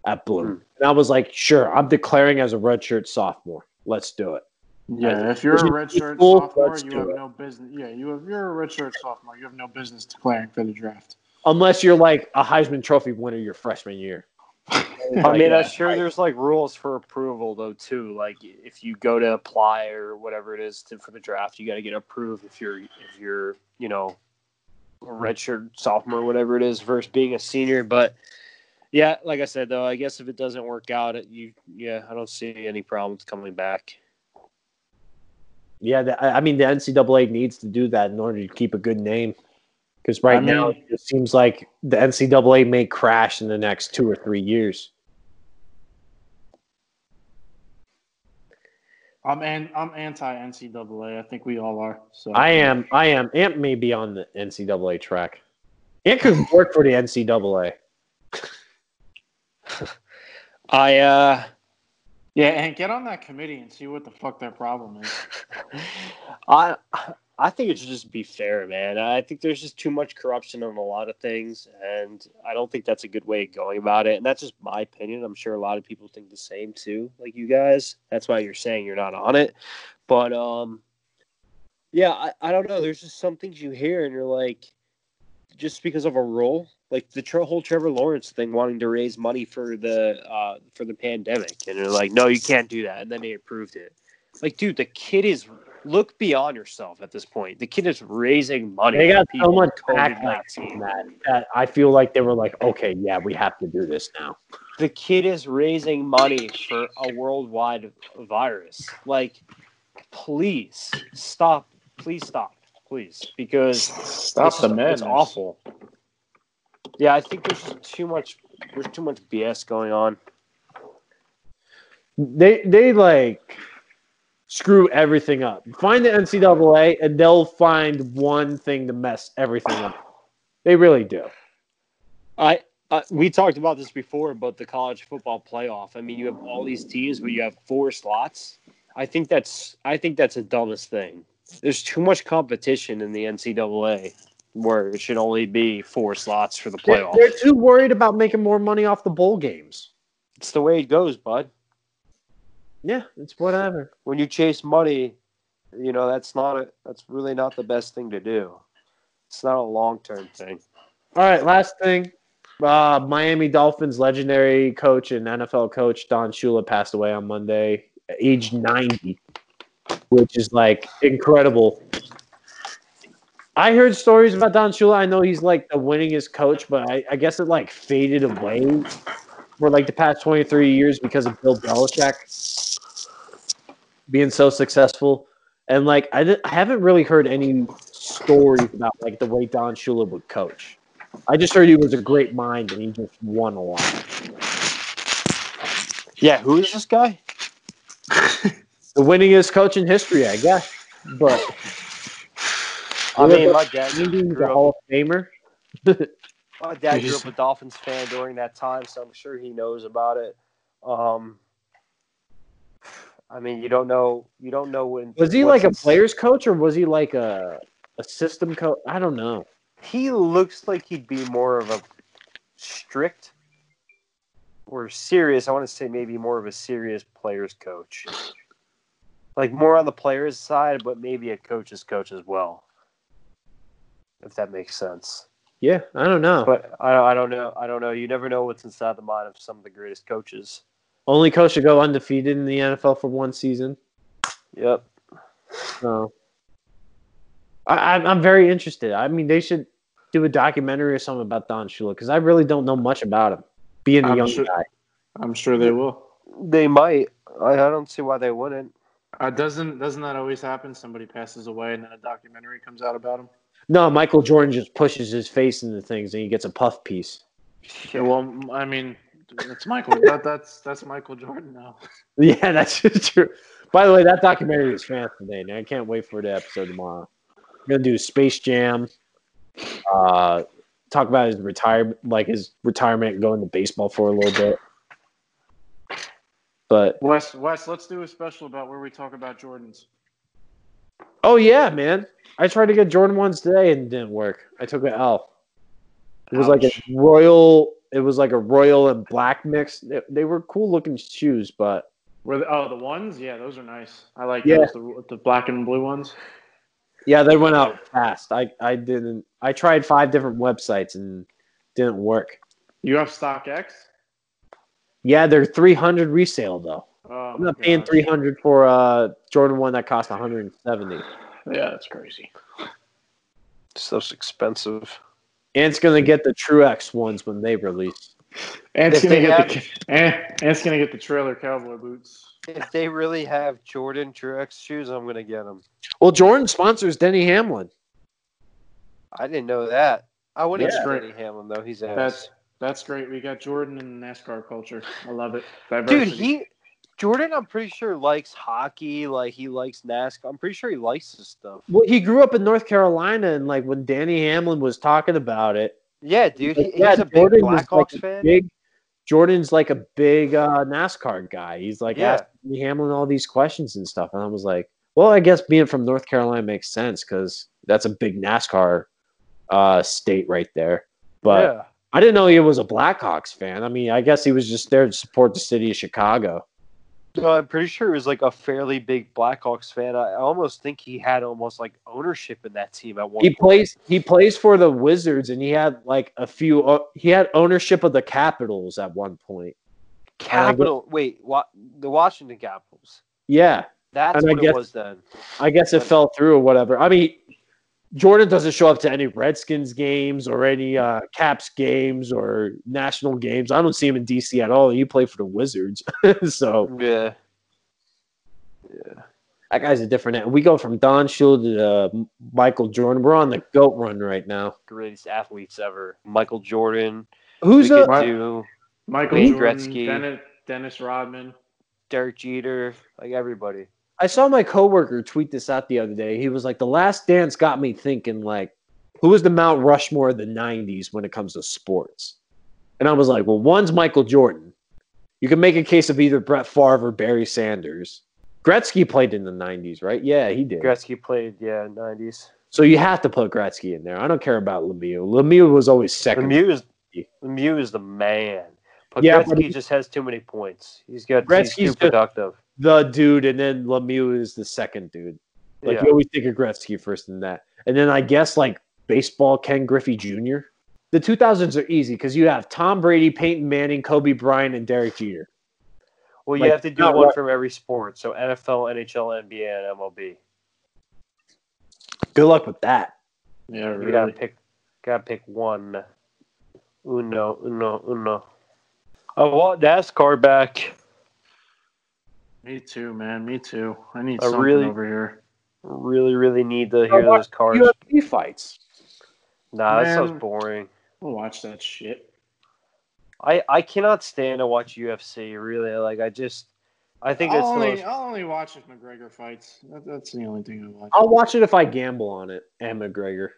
[SPEAKER 1] at Blue.
[SPEAKER 3] Hmm.
[SPEAKER 1] And I was like, sure, I'm declaring as a redshirt sophomore. Let's do it.
[SPEAKER 2] Yeah, if you're a redshirt
[SPEAKER 1] equal?
[SPEAKER 2] sophomore, you have
[SPEAKER 1] it.
[SPEAKER 2] no business. Yeah, you have, you're a redshirt sophomore. You have no business declaring for the draft.
[SPEAKER 1] Unless you're like a Heisman Trophy winner your freshman year.
[SPEAKER 3] I mean, I'm sure there's like rules for approval though too. Like if you go to apply or whatever it is to, for the draft, you got to get approved if you're if you're you know a redshirt sophomore, whatever it is, versus being a senior. But yeah, like I said though, I guess if it doesn't work out, it, you yeah, I don't see any problems coming back.
[SPEAKER 1] Yeah, the, I I mean the NCAA needs to do that in order to keep a good name. Because right
[SPEAKER 2] I
[SPEAKER 1] now
[SPEAKER 2] mean-
[SPEAKER 1] it seems like the NCAA may crash in the next two or three years.
[SPEAKER 2] I'm an, I'm anti NCAA. I think we all are. So
[SPEAKER 1] I am. I am. Ant may be on the NCAA track. Ant could work for the NCAA.
[SPEAKER 3] I uh
[SPEAKER 2] Yeah, and get on that committee and see what the fuck their problem is.
[SPEAKER 3] I I think it should just be fair, man. I think there's just too much corruption on a lot of things, and I don't think that's a good way of going about it. And that's just my opinion. I'm sure a lot of people think the same too, like you guys. That's why you're saying you're not on it. But um, yeah, I, I don't know. There's just some things you hear, and you're like, just because of a rule, like the tr- whole Trevor Lawrence thing, wanting to raise money for the uh, for the pandemic, and they're like, no, you can't do that, and then they approved it. Like, dude, the kid is look beyond yourself at this point. The kid is raising money.
[SPEAKER 1] They got so much
[SPEAKER 3] with
[SPEAKER 1] backlash
[SPEAKER 3] COVID-19.
[SPEAKER 1] from that, that I feel like they were like, okay, yeah, we have to do this now.
[SPEAKER 3] The kid is raising money for a worldwide virus. Like, please stop. Please stop. Please, because
[SPEAKER 2] Stop
[SPEAKER 3] the
[SPEAKER 2] the
[SPEAKER 3] it's awful. Yeah, I think there's just too much. There's too much BS going on.
[SPEAKER 1] They they like screw everything up. Find the NCAA and they'll find one thing to mess everything up. They really do.
[SPEAKER 3] I uh, we talked about this before about the college football playoff. I mean, you have all these teams, but you have four slots. I think that's I think that's the dumbest thing. There's too much competition in the NCAA where it should only be four slots for the
[SPEAKER 1] They're,
[SPEAKER 3] playoff.
[SPEAKER 1] they're too worried about making more money off the bowl games.
[SPEAKER 3] It's the way it goes, bud.
[SPEAKER 1] Yeah, it's whatever.
[SPEAKER 3] When you chase money, you know that's not a that's really not the best thing to do. It's not a long term thing.
[SPEAKER 1] All right, last thing. Uh, Miami Dolphins legendary coach and NFL coach Don Shula passed away on Monday, age 90, which is like incredible. I heard stories about Don Shula. I know he's like the winningest coach, but I, I guess it like faded away for like the past 23 years because of Bill Belichick being so successful. And like I, I haven't really heard any stories about like the way Don Shula would coach. I just heard he was a great mind and he just won a lot.
[SPEAKER 3] Yeah, who is this guy?
[SPEAKER 1] The winningest coach in history, I guess. But
[SPEAKER 3] I mean, my dad
[SPEAKER 1] maybe he's a
[SPEAKER 3] grew up
[SPEAKER 1] Hall of Famer.
[SPEAKER 3] My dad grew up a Dolphins fan during that time, so I'm sure he knows about it. Um, I mean, you don't know. You don't know when.
[SPEAKER 1] Was he like a player's coach or was he like a a system coach? I don't know.
[SPEAKER 3] He looks like he'd be more of a strict or serious. I want to say maybe more of a serious players coach, like more on the players' side, but maybe a coach's coach as well. If that makes sense.
[SPEAKER 1] Yeah, I don't know.
[SPEAKER 3] But I, I don't know. I don't know. You never know what's inside the mind of some of the greatest coaches.
[SPEAKER 1] Only coach to go undefeated in the NFL for one season.
[SPEAKER 3] Yep.
[SPEAKER 1] So I, I'm I'm very interested. I mean, they should do a documentary or something about Don Shula because I really don't know much about him. Being a
[SPEAKER 2] I'm
[SPEAKER 1] young
[SPEAKER 2] sure-
[SPEAKER 1] guy.
[SPEAKER 2] I'm sure they will.
[SPEAKER 3] They might. I, I don't see why they wouldn't.
[SPEAKER 2] Uh, doesn't doesn't that always happen? Somebody passes away and then a documentary comes out about him.
[SPEAKER 1] No, Michael Jordan just pushes his face into things and he gets a puff piece.
[SPEAKER 2] Yeah, well, I mean, it's Michael. that, that's that's Michael Jordan now.
[SPEAKER 1] Yeah, that's true. By the way, that documentary is fascinating. I can't wait for the episode tomorrow. I'm gonna do Space Jam. Uh, talk about his retirement, like his retirement, going to baseball for a little bit. But
[SPEAKER 2] Wes, Wes, let's do a special about where we talk about Jordans.
[SPEAKER 1] Oh yeah, man. I tried to get Jordan ones today and it didn't work. I took an L. It was like a royal. It was like a royal and black mix. They, they were cool looking shoes, but
[SPEAKER 2] Were the, oh the ones? Yeah, those are nice. I like
[SPEAKER 1] Yeah.
[SPEAKER 2] those, the, the black and blue ones.
[SPEAKER 1] yeah, they went out fast. I I didn't. I tried five different websites and didn't work.
[SPEAKER 2] You have StockX?
[SPEAKER 1] Yeah, they're three hundred resale though.
[SPEAKER 2] Oh,
[SPEAKER 1] I'm not paying three hundred for a Jordan one that cost one hundred and seventy.
[SPEAKER 2] Yeah, that's crazy.
[SPEAKER 3] Stuff's expensive.
[SPEAKER 1] Ant's gonna get the Truex ones when they release.
[SPEAKER 2] Ant's
[SPEAKER 3] If
[SPEAKER 2] gonna
[SPEAKER 3] they
[SPEAKER 2] get the Ant, Ant's gonna get the trailer cowboy boots.
[SPEAKER 3] If they really have Jordan Truex shoes, I'm gonna get them.
[SPEAKER 1] Well, Jordan sponsors Denny Hamlin.
[SPEAKER 3] I didn't know that. I wouldn't
[SPEAKER 2] Yeah.
[SPEAKER 3] yeah. Danny Hamlin though. He's ass.
[SPEAKER 2] That's that's great. We got Jordan in the NASCAR culture. I love it.
[SPEAKER 3] Dude,
[SPEAKER 2] Diversity.
[SPEAKER 3] he Jordan, I'm pretty sure likes hockey. Like he likes NASCAR. I'm pretty sure he likes this stuff.
[SPEAKER 1] Well, he grew up in North Carolina, and like when Danny Hamlin was talking about it,
[SPEAKER 3] Yeah, dude. He,
[SPEAKER 1] like,
[SPEAKER 3] he's
[SPEAKER 1] yeah,
[SPEAKER 3] a big
[SPEAKER 1] Jordan was
[SPEAKER 3] Blackhawks
[SPEAKER 1] like
[SPEAKER 3] fan.
[SPEAKER 1] Big, Jordan's like a big uh, NASCAR guy. He's like
[SPEAKER 3] Yeah.
[SPEAKER 1] asking Hamlin all these questions and stuff, and I was like, well, I guess being from North Carolina makes sense because that's a big NASCAR uh, state right there. But
[SPEAKER 3] yeah.
[SPEAKER 1] I didn't know he was a Blackhawks fan. I mean, I guess he was just there to support the city of Chicago.
[SPEAKER 3] No, I'm pretty sure he was like a fairly big Blackhawks fan. I almost think he had almost like ownership in that team at one
[SPEAKER 1] He
[SPEAKER 3] point.
[SPEAKER 1] plays. He plays for the Wizards, and he had like a few. Uh, he had ownership of the Capitals at one point.
[SPEAKER 3] Capital. Wait, what? The Washington Capitals.
[SPEAKER 1] Yeah,
[SPEAKER 3] That's
[SPEAKER 1] And
[SPEAKER 3] what
[SPEAKER 1] guess-
[SPEAKER 3] it was then.
[SPEAKER 1] I guess it fell through or whatever. I mean, Jordan doesn't show up to any Redskins games or any uh, Caps games or national games. I don't see him in DC at all. He played for the Wizards, so
[SPEAKER 3] Yeah. Yeah.
[SPEAKER 1] That guy's a different. We go from Don Shula to uh, Michael Jordan. We're on the goat run right now.
[SPEAKER 3] Greatest athletes ever. Michael Jordan.
[SPEAKER 1] Who's
[SPEAKER 3] we
[SPEAKER 1] the?
[SPEAKER 3] could do
[SPEAKER 2] Michael
[SPEAKER 3] Wayne
[SPEAKER 2] Jordan,
[SPEAKER 3] Gretzky.
[SPEAKER 2] Dennis, Dennis Rodman.
[SPEAKER 3] Derek Jeter, like everybody.
[SPEAKER 1] I saw my coworker tweet this out the other day. He was like, "The Last Dance got me thinking. Like, who is the Mount Rushmore of the '90s when it comes to sports?" And I was like, "Well, one's Michael Jordan. You can make a case of either Brett Favre or Barry Sanders. Gretzky played in the '90s, right? Yeah, he did.
[SPEAKER 3] Gretzky played, yeah, nineties.
[SPEAKER 1] So you have to put Gretzky in there. I don't care about Lemieux. Lemieux was always second.
[SPEAKER 3] Lemieux is Lemieux is the man. But
[SPEAKER 1] Yeah,
[SPEAKER 3] Gretzky
[SPEAKER 1] but he-
[SPEAKER 3] just has too many points. He's got he's
[SPEAKER 1] Gretzky's
[SPEAKER 3] too
[SPEAKER 1] just-
[SPEAKER 3] productive.
[SPEAKER 1] The dude, and then Lemieux is the second dude. Like
[SPEAKER 3] yeah.
[SPEAKER 1] you always think of Gretzky first in that, and then I guess like baseball, Ken Griffey Jr. The 2000s are easy because you have Tom Brady, Peyton Manning, Kobe Bryant, and Derek Jeter.
[SPEAKER 3] Well, you
[SPEAKER 1] like,
[SPEAKER 3] have to do one
[SPEAKER 1] what-
[SPEAKER 3] from every sport. So NFL, NHL, NBA, and MLB.
[SPEAKER 1] Good luck with that.
[SPEAKER 2] Yeah,
[SPEAKER 3] You
[SPEAKER 2] really.
[SPEAKER 3] gotta pick. Gotta pick one. Uno, uno, uno. Oh, I want NASCAR back.
[SPEAKER 2] Me too, man. Me too. I need
[SPEAKER 3] I
[SPEAKER 2] something
[SPEAKER 3] really-
[SPEAKER 2] over here.
[SPEAKER 3] Really, really need to hear those cards.
[SPEAKER 1] UFC fights.
[SPEAKER 3] Nah, that
[SPEAKER 2] Man.
[SPEAKER 3] sounds boring.
[SPEAKER 2] We'll watch that shit.
[SPEAKER 3] I I cannot stand to watch UFC. Really, like I just. I think
[SPEAKER 2] I'll
[SPEAKER 3] it's the
[SPEAKER 2] only,
[SPEAKER 3] most.
[SPEAKER 2] I'll only watch if McGregor fights. That, that's the only thing I watch.
[SPEAKER 1] I'll watch it if I gamble on it. And McGregor.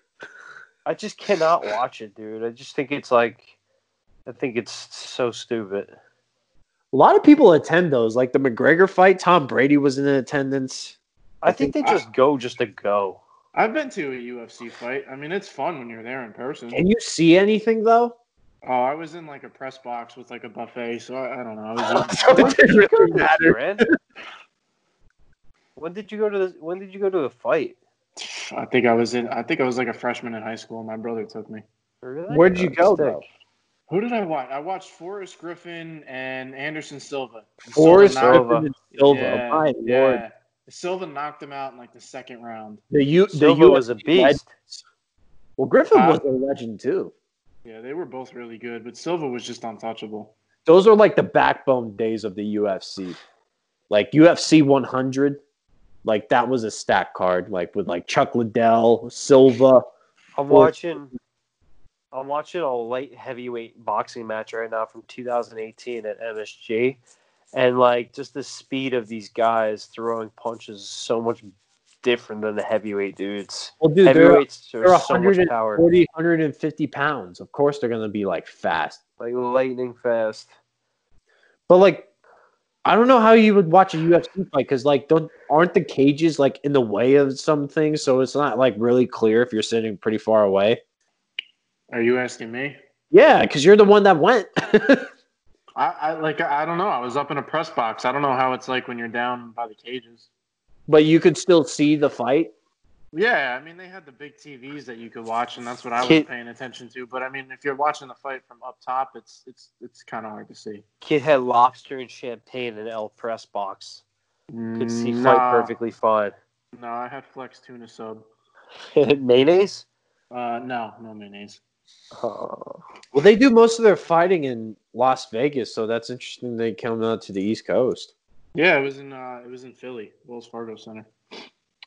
[SPEAKER 3] I just cannot watch it, dude. I just think it's like. I think it's so stupid.
[SPEAKER 1] A lot of people attend those. Like the McGregor fight, Tom Brady was in attendance.
[SPEAKER 3] I think they just go just to go.
[SPEAKER 2] I've been to a UFC fight. I mean, it's fun when you're there in person.
[SPEAKER 1] Can you see anything though?
[SPEAKER 2] Oh, I was in like a press box with like a buffet, so I, I don't know. I was
[SPEAKER 1] So it didn't really matter.
[SPEAKER 3] When did you go to the When did you go to a fight?
[SPEAKER 2] I think I was in. I think I was like a freshman in high school. My brother took me.
[SPEAKER 3] Really?
[SPEAKER 1] Where'd you go
[SPEAKER 3] Sick.
[SPEAKER 1] though?
[SPEAKER 2] Who did I watch? I watched Forrest Griffin and Anderson Silva. And
[SPEAKER 1] Forrest
[SPEAKER 2] Silva
[SPEAKER 1] Griffin and Silva.
[SPEAKER 2] Yeah,
[SPEAKER 1] My
[SPEAKER 2] yeah.
[SPEAKER 1] lord.
[SPEAKER 2] Silva knocked him out in like the second round.
[SPEAKER 1] The U the U
[SPEAKER 3] was a beast.
[SPEAKER 1] Well, Griffin
[SPEAKER 2] Uh,
[SPEAKER 1] was a legend too.
[SPEAKER 2] Yeah, they were both really good, but Silva was just untouchable.
[SPEAKER 1] Those are like the backbone days of the UFC. Like UFC 100, like that was a stack card, like with like Chuck Liddell, Silva.
[SPEAKER 3] I'm watching. I'm watching a light heavyweight boxing match right now from 2018 at MSG, and like just the speed of these guys throwing punches is so much different than the heavyweight dudes.
[SPEAKER 1] Well, dude, they're,
[SPEAKER 3] Heavyweights
[SPEAKER 1] they're
[SPEAKER 3] are so much
[SPEAKER 1] 140,
[SPEAKER 3] power,
[SPEAKER 1] 150 pounds. Of course, they're gonna be like fast.
[SPEAKER 3] like lightning fast.
[SPEAKER 1] But like, I don't know how you would watch a UFC fight because like don't aren't the cages like in the way of some things, so it's not like really clear if you're sitting pretty far away.
[SPEAKER 2] Are you asking me?
[SPEAKER 1] Yeah, because you're the one that went.
[SPEAKER 2] I, I like I don't know. I was up in a press box. I don't know how it's like when you're down by the cages.
[SPEAKER 1] but you could still see the fight.
[SPEAKER 2] Yeah, I mean they had the big TVs that you could watch, and that's what I was
[SPEAKER 3] Kid-
[SPEAKER 2] paying attention to. But I mean, if you're watching the fight from up top, it's it's it's kind of hard to see.
[SPEAKER 3] Kid had lobster and champagne in L press box. Could see fight perfectly fine.
[SPEAKER 2] No, I had flex tuna sub.
[SPEAKER 3] Mayonnaise?
[SPEAKER 2] Uh, no, no mayonnaise.
[SPEAKER 3] Oh.
[SPEAKER 1] Well, they do most of their fighting in Las Vegas, so that's interesting. They come out to the East Coast.
[SPEAKER 2] Yeah, it was in uh, it was in Philly, Wells Fargo Center.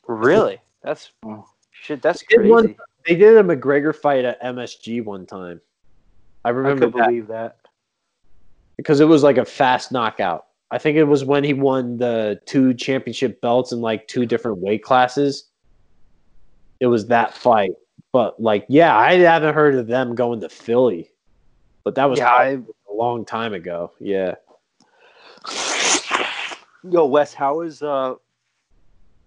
[SPEAKER 3] Really? That's
[SPEAKER 2] Oh.
[SPEAKER 3] shit. That's
[SPEAKER 1] Did
[SPEAKER 3] crazy.
[SPEAKER 1] one- They did a McGregor fight at MSG one time. I
[SPEAKER 3] I
[SPEAKER 1] remember
[SPEAKER 3] could
[SPEAKER 1] that
[SPEAKER 3] believe that.
[SPEAKER 1] because it was like a fast knockout. I think it was when he won the two championship belts in like two different weight classes. It was that fight. But like, yeah, I haven't heard of them going to Philly. But that was
[SPEAKER 3] Yeah, I,
[SPEAKER 1] a long time ago. Yeah.
[SPEAKER 3] yo, Wes, how is uh,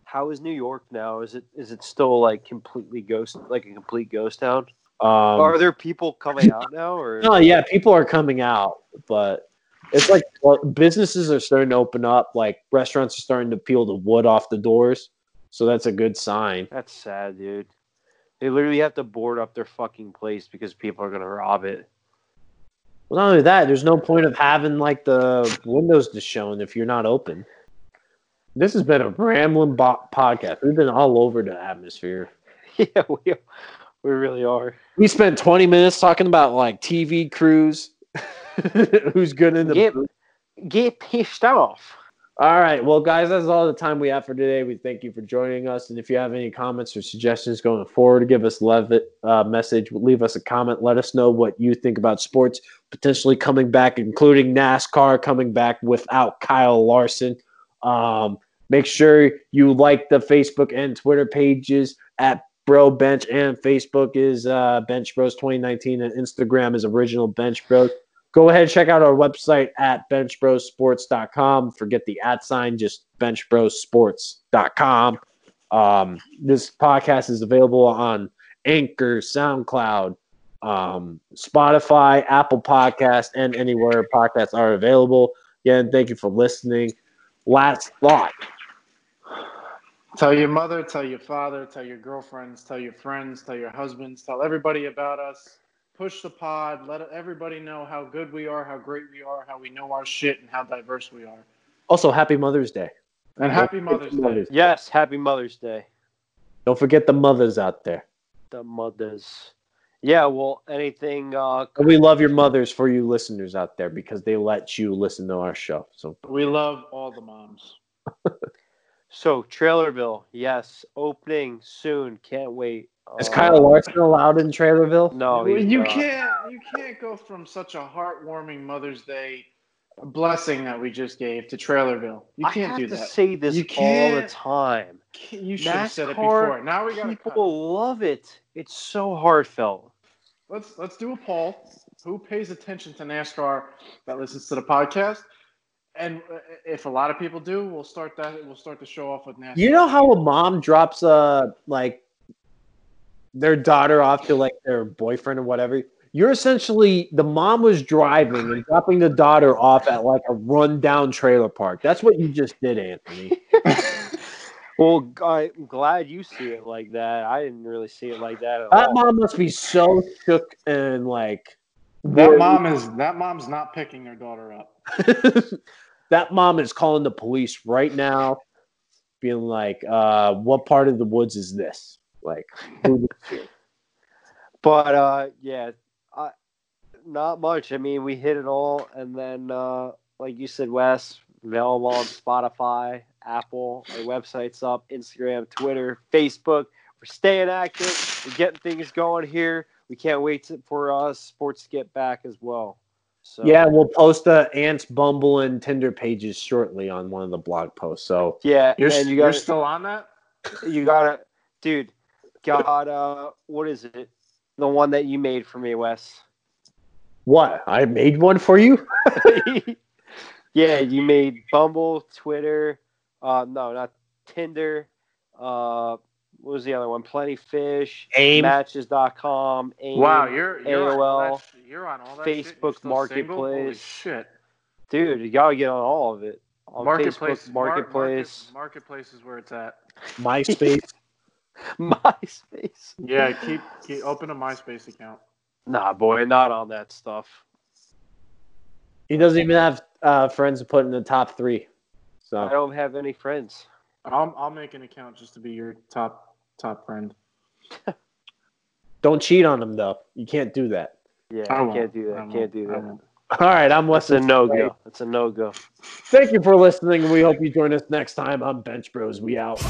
[SPEAKER 3] how is New York now? Is it is it still like completely ghost, like a complete ghost town?
[SPEAKER 1] Um,
[SPEAKER 3] Are there people coming out now, or
[SPEAKER 1] No, yeah, people are coming out, but it's like well, businesses are starting to open up. Like restaurants are starting to peel the wood off the doors, so that's a good sign.
[SPEAKER 3] that's sad, dude. They literally have to board up their fucking place because people are gonna rob it.
[SPEAKER 1] Well, not only that, there's no point of having like the windows to shown if you're not open. This has been a rambling bo- podcast. We've been all over the atmosphere.
[SPEAKER 3] yeah, we we really are.
[SPEAKER 1] We spent 20 minutes talking about like TV crews, who's good in the
[SPEAKER 3] Get get pissed off.
[SPEAKER 1] All right. Well, guys, that's all the time we have for today. We thank you for joining us. And if you have any comments or suggestions going forward, give us a uh, message, leave us a comment. Let us know what you think about sports potentially coming back, including NASCAR coming back without Kyle Larson. Um, make sure you like the Facebook and Twitter pages at Bro Bench, and Facebook is uh, Bench Bros 2019, and Instagram is Original Bench Bros go ahead and check out our website at benchbrosports.com. Forget the at sign, just benchbrosports.com. Um, this podcast is available on Anchor, SoundCloud, um, Spotify, Apple Podcast, and anywhere podcasts are available. Again, thank you for listening. Last thought.
[SPEAKER 2] Tell your mother, tell your father, tell your girlfriends, tell your friends, tell your husbands, tell everybody about us. Push the pod. Let everybody know how good we are, how great we are, how we know our shit, and how diverse we are.
[SPEAKER 1] Also, happy Mother's Day.
[SPEAKER 2] And happy Mother's Day.
[SPEAKER 3] Yes, happy Mother's Day.
[SPEAKER 1] Don't forget the mothers out there.
[SPEAKER 3] The mothers. Yeah, well, anything uh
[SPEAKER 1] we love your mothers for you listeners out there because they let you listen to our show. So
[SPEAKER 2] We love all the moms.
[SPEAKER 3] so Trailerville, yes, opening soon. Can't wait.
[SPEAKER 1] Is Kyle Larson allowed in Trailerville?
[SPEAKER 3] No, he's
[SPEAKER 2] you
[SPEAKER 3] not.
[SPEAKER 2] can't you can't go from such a heartwarming Mother's Day blessing that we just gave to Trailerville. You can't
[SPEAKER 3] have
[SPEAKER 2] do
[SPEAKER 3] to
[SPEAKER 2] that.
[SPEAKER 3] say this
[SPEAKER 2] You
[SPEAKER 3] all the time.
[SPEAKER 2] You should have said it
[SPEAKER 3] NASCAR
[SPEAKER 2] before. Now we got to
[SPEAKER 3] People love it. It's so heartfelt.
[SPEAKER 2] let's let's do a poll. Who pays attention to NASCAR that listens to the podcast? And uh, if a lot of people do, we'll start that. We'll start the show off with NASCAR.
[SPEAKER 1] You know how a mom drops a like their daughter off to like their boyfriend or whatever? You're essentially the mom was driving and dropping the daughter off at like a rundown trailer park. That's what you just did, Anthony.
[SPEAKER 3] Well, I- I'm glad you see it like that. I didn't really see it like that at
[SPEAKER 1] That
[SPEAKER 3] all.
[SPEAKER 1] mom must be so shook and like
[SPEAKER 2] that mom is that mom's not picking their daughter up.
[SPEAKER 1] that mom is calling the police right now, being like, uh, what part of the woods is this? Like, who lives here?
[SPEAKER 3] But uh, yeah, I, not much. I mean, we hit it all, and then uh, like you said, Wes, available on Spotify, Apple, our website's up, Instagram, Twitter, Facebook. We're staying active. We're getting things going here. We can't wait to, for uh, sports to get back as well. So
[SPEAKER 1] Yeah, we'll post the Ants, Bumble, and Tinder pages shortly on one of the blog posts. So
[SPEAKER 3] yeah,
[SPEAKER 2] You're,
[SPEAKER 3] and you
[SPEAKER 2] you're still on that?
[SPEAKER 3] you gotta, dude, got uh, what is it? The one that you made for me, Wes.
[SPEAKER 1] what? I made one for you.
[SPEAKER 3] Yeah, you made Bumble, Twitter, uh, no, not Tinder. Uh, what was the other one? Plenty Fish,
[SPEAKER 1] Aim.
[SPEAKER 3] Matches.com, AIM.
[SPEAKER 2] Wow, you're you're on
[SPEAKER 3] AOL,
[SPEAKER 2] that, you're on all that. shit?
[SPEAKER 3] Facebook
[SPEAKER 2] still single? Holy
[SPEAKER 3] Marketplace.
[SPEAKER 2] shit.
[SPEAKER 3] dude, you gotta get on all of it. On
[SPEAKER 2] Marketplace,
[SPEAKER 3] Facebook,
[SPEAKER 2] Mar-
[SPEAKER 3] Marketplace,
[SPEAKER 2] market, marketplace is where it's at.
[SPEAKER 1] MySpace.
[SPEAKER 3] MySpace.
[SPEAKER 2] Yeah, keep, keep open a MySpace account.
[SPEAKER 3] Nah, boy, not on that stuff.
[SPEAKER 1] he doesn't even have uh, friends to put in the top three. So I
[SPEAKER 3] don't have any friends.
[SPEAKER 2] I'll I'll make an account just to be your top top friend.
[SPEAKER 1] don't cheat on him though. You can't do that.
[SPEAKER 3] Yeah,
[SPEAKER 2] I
[SPEAKER 3] I can't do
[SPEAKER 2] I
[SPEAKER 3] that.
[SPEAKER 2] won't.
[SPEAKER 3] Can't do that.
[SPEAKER 1] All right, I'm
[SPEAKER 3] That's a no go. That's a no go.
[SPEAKER 1] Thank you for listening. We hope you join us next time on Bench Bros. We out.